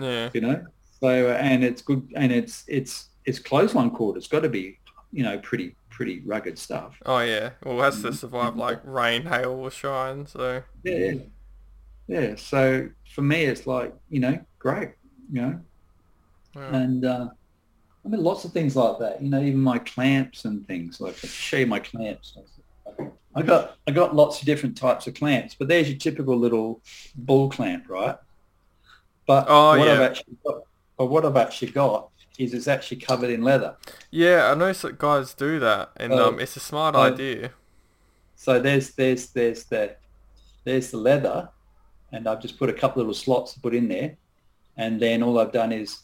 Yeah. you know. So and it's good and it's it's it's clothesline cord. It's got to be, you know, pretty pretty rugged stuff. Oh yeah. Well, it has to Mhm. survive like rain, hail, or shine. So. Yeah, yeah, yeah. So for me, it's like you know, great, you know, Wow. and uh, I mean lots of things like that. You know, even my clamps and things. Like I show you my clamps. I got I got lots of different types of clamps, but there's your typical little bull clamp, right? But Oh, what I've actually got, but what I've actually got is it's actually covered in leather. Yeah, I noticed that guys do that, and Oh. um, it's a smart Oh. idea. So there's there's there's the there's the leather, and I've just put a couple little slots to put in there, and then all I've done is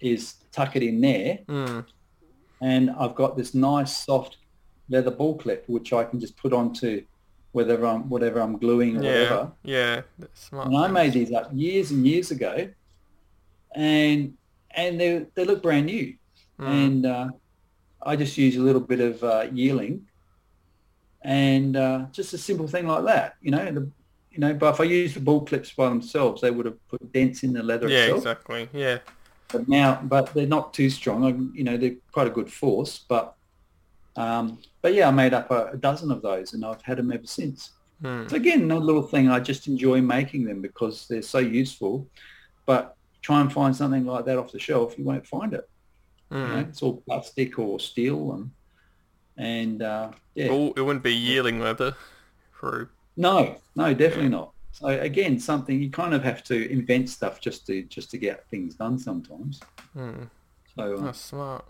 is tuck it in there, Mm. and I've got this nice soft leather ball clip which I can just put onto whether I'm whatever I'm gluing or Yeah. whatever. Yeah. That's smart. And I made these up years and years ago, and and they they look brand new. Mm. and uh, I just use a little bit of uh, yearling, and uh, just a simple thing like that, you know. The, you know, but if I use the ball clips by themselves, they would have put dents in the leather Yeah. itself. Exactly. Yeah. But now, but they're not too strong. I, you know, they're quite a good force. But um, but yeah, I made up a, a dozen of those, and I've had them ever since. Mm. So again, another little thing. I just enjoy making them because they're so useful. But try and find something like that off the shelf, you won't find it. You know, Mm. it's all plastic or steel and and uh, yeah. Oh, it wouldn't be yearling leather. Through. No, no, definitely not. So again, something you kind of have to invent stuff just to just to get things done sometimes. Mm. So uh, That's smart.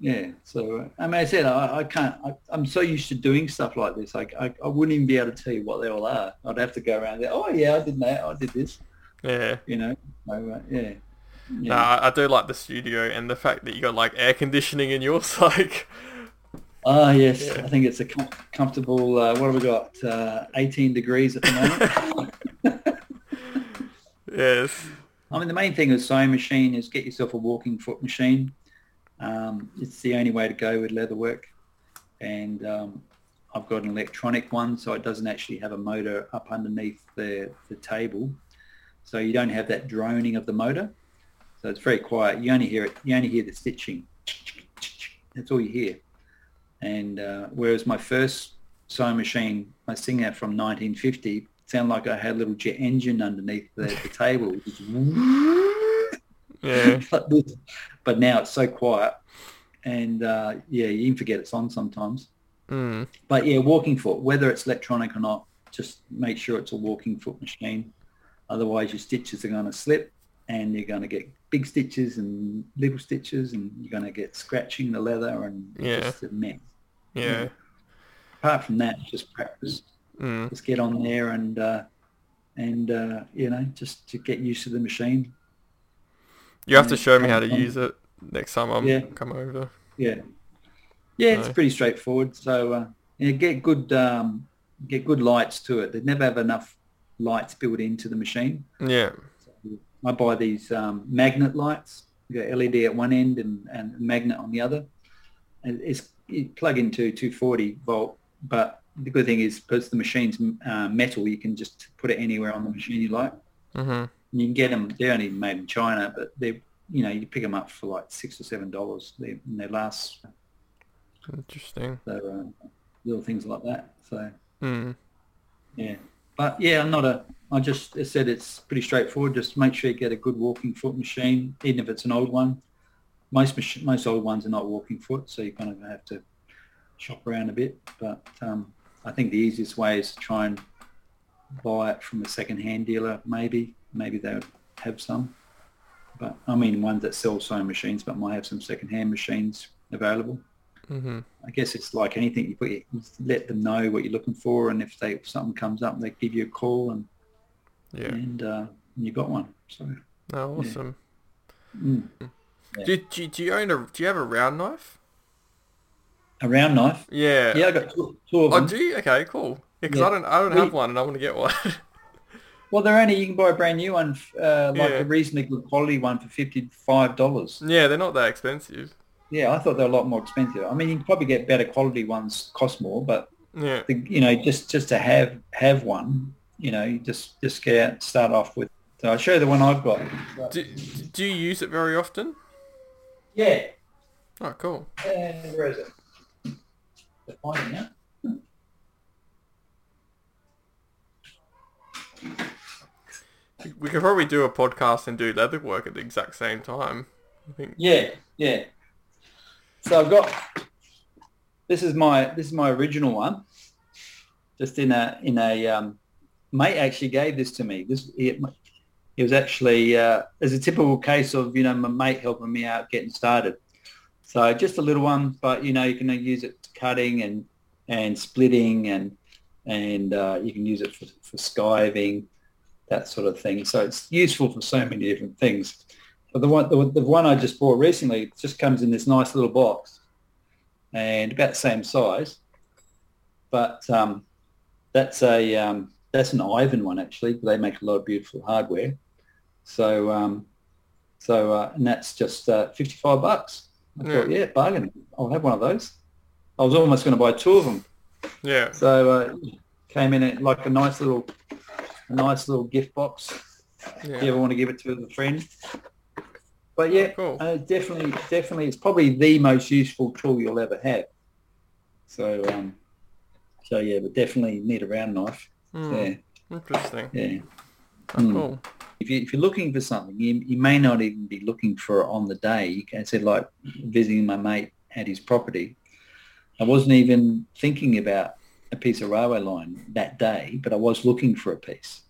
yeah, so uh, I mean, I said I, I can't. I, I'm so used to doing stuff like this. I, I I wouldn't even be able to tell you what they all are. I'd have to go around there. Oh yeah, I did that. I did this. Yeah. You know. So uh, yeah. Yeah. Nah, I, do like the studio and the fact that you got like air conditioning in yours. Like. Ah yes, Yeah. I think it's a com- comfortable. Uh, what have we got? Uh, 18 degrees at the moment. Yes. I mean, the main thing with sewing machine is get yourself a walking foot machine. Um, it's the only way to go with leather work. And um, I've got an electronic one, so it doesn't actually have a motor up underneath the, the table. So you don't have that droning of the motor. So it's very quiet. You only hear it. You only hear the stitching. That's all you hear. And uh, whereas my first sewing machine, my Singer from 1950, sounded like I had a little jet engine underneath the, the table. Yeah. but now it's so quiet and uh, yeah you even forget it's on sometimes Mm. but yeah walking foot whether it's electronic or not just make sure it's a walking foot machine otherwise your stitches are going to slip and you're going to get big stitches and little stitches and you're going to get scratching the leather and it's Yeah. just a mess Yeah. apart from that just practice Mm. just get on there and uh, and uh, you know just to get used to the machine You have to show me how to um, use it next time I'm Yeah. come over. Yeah. Yeah, it's No. pretty straightforward. So uh, yeah, get good um, get good lights to it. They never have enough lights built into the machine. Yeah. I buy these um, magnet lights. You got LED at one end and, and magnet on the other. And it's you plug into 240 volt, but the good thing is because the machine's uh, metal, you can just put it anywhere on the machine you like. Mm-hmm. You can get them. They're only made in China, but they're you know you pick them up for like six or seven dollars. They and they last. Interesting. So uh, little things like that. So Mm. yeah, but yeah, I'm not a. I just said it's pretty straightforward. Just make sure you get a good walking foot machine, even if it's an old one. Most mach- most old ones are not walking foot, so you kind of have to shop around a bit. But um, I think the easiest way is to try and buy it from a second-hand dealer. Maybe maybe they have some. But I mean, ones that sell sewing machines, but might have some second-hand machines available. Hmm I guess it's like anything. You put you let them know what you're looking for, and if they if something comes up, they give you a call, and Yeah. and uh, you got one. So Oh, awesome. mm. Yeah. Do, do, do you own a? Do you have a round knife? a round knife. Yeah. Yeah, I got two, two of Oh, them. do you? Okay, cool. Because Yeah. I don't. I don't We- have one, and I want to get one. Well, they're only you can buy a brand new one, uh, like Yeah. a reasonably good quality one for fifty five dollars. yeah, they're not that expensive. Yeah, I thought they were a lot more expensive. I mean, you can probably get better quality ones, cost more, but Yeah. the, you know, just just to have have one, you know, you just just get out, start off with. So I'll show you the one I've got. Do, do you use it very often? Yeah. Oh, cool. And where is it? To find it. We could probably do a podcast and do leather work at the exact same time. I think. Yeah, yeah. So I've got this is my this is my original one. Just in a in a um, mate actually gave this to me. This it, it was actually uh, as a typical case of you know my mate helping me out getting started. So just a little one, but you know you can use it cutting and and splitting and and uh, you can use it for, for skiving, that sort of thing. So it's useful for so many different things. But the one, the, the one I just bought recently just comes in this nice little box and about the same size. But um, that's a um, that's an Ivan one actually. They make a lot of beautiful hardware. So um, so uh, and that's just uh, fifty five bucks. I thought, yeah, bargain. I'll have one of those. I was almost going to buy two of them. Yeah. So uh, came in at like a nice little, a nice little gift box. Yeah. If you ever want to give it to a friend. But yeah, Cool. uh, definitely, definitely, it's probably the most useful tool you'll ever have. So, um, so yeah, but definitely need a round knife. Hmm, Yeah, Interesting. yeah. Oh, Mm. Cool. If, you, if you're looking for something, you, you may not even be looking for it on the day. You can say like visiting my mate at his property. I wasn't even thinking about a piece of railway line that day, but I was looking for a piece.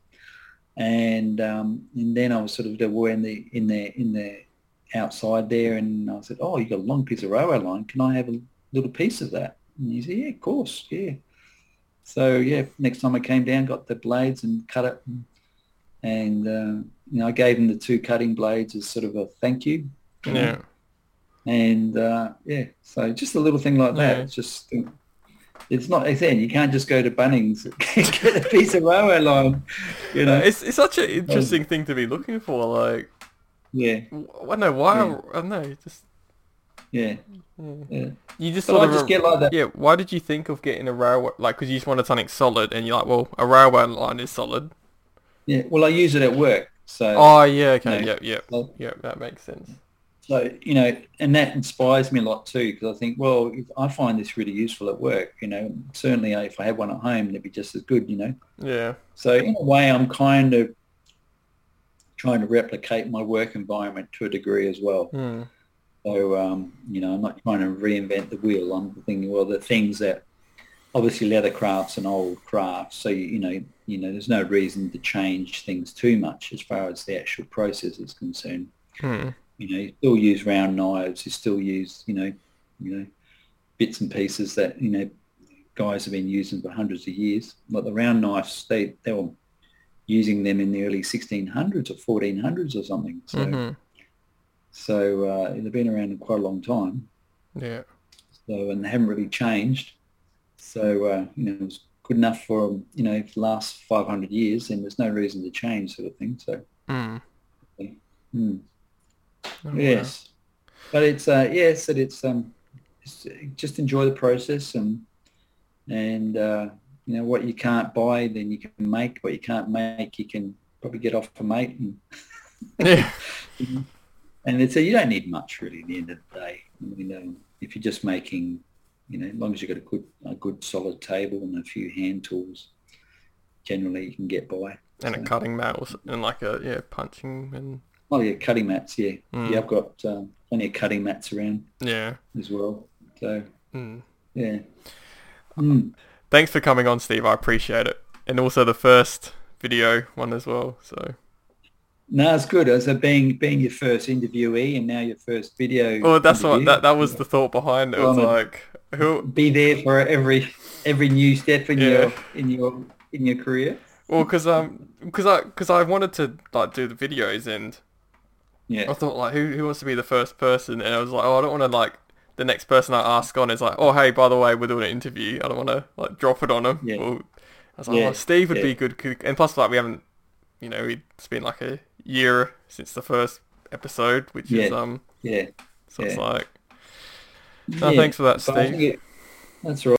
And um, and then I was sort of they in the in the in the outside there, and I said, "Oh, you got a long piece of railway line. Can I have a little piece of that?" And he said, "Yeah, of course, yeah." So yeah, next time I came down, got the blades and cut it, and, uh, you know I gave him the two cutting blades as sort of a thank you. you know. Yeah. And uh, yeah, so just a little thing like that. Yeah. It's just, it's not, again, you can't just go to Bunnings and get a piece of railway line, you know. It's, it's such an interesting thing to be looking for. Like, yeah, I don't know why. Yeah. I don't know. you Just yeah, yeah. you just So sort I of just get like that. yeah. Why did you think of getting a railway? Like, because you just wanted something solid, and you're like, well, a railway line is solid. Yeah, well, I use it at work. So, Oh yeah. Okay. No. Yep. Yep. so, Yep. That makes sense. so, you know, and that inspires me a lot too, because I think, well, if I find this really useful at work, you know, certainly if I had one at home, it'd be just as good, you know. Yeah. So in a way, I'm kind of trying to replicate my work environment to a degree as well. Hmm. So, um, you know, I'm not trying to reinvent the wheel. I'm thinking, well, the things that obviously leather crafts and old crafts. So, you, you know, you know, there's no reason to change things too much as far as the actual process is concerned. Hmm. You know, you still use round knives. You still use, you know, you know, bits and pieces that, you know, guys have been using for hundreds of years. Like the round knives, they, they were using them in the early 1600s or 1400s or something. So, hmm so uh, they've been around quite a long time. Yeah. So, and they haven't really changed. So, uh, you know, it's good enough for you know the last 500 years, then there's no reason to change, sort of thing. So, Mm. mm. Oh, wow. yes, but it's uh, yes, that it's um, just enjoy the process and and uh, you know what you can't buy, then you can make. What you can't make, you can probably get off a mate and. Yeah. And it's a, you don't need much really at the end of the day. Mean, um, if you're just making, you know, as long as you've got a good, a good solid table and a few hand tools, generally you can get by. And a cutting mat or and like a yeah punching and Oh yeah, cutting mats. Yeah, Mm. yeah. I've got um, plenty of cutting mats around yeah. as well. So Mm. yeah. Mm. Thanks for coming on, Steve. I appreciate it. And also the first video one as well. So No, it's good. As a being being your first interviewee and now your first video. well, that's what that that was the thought behind it. It was like who Be there for every every new step in Yeah. your in your in your career. well because um because I because I wanted to like do the videos and Yeah. I thought like who who wants to be the first person and I was like oh I don't want to like the next person I ask on is like oh hey by the way we're doing an interview I don't want to like drop it on them. Yeah. Well, I was like Yeah, oh Steve would yeah. be good and plus like we haven't you know it's been like a year since the first episode which is um Yeah. so it's like no Yeah. thanks for that Steve. it- that's right.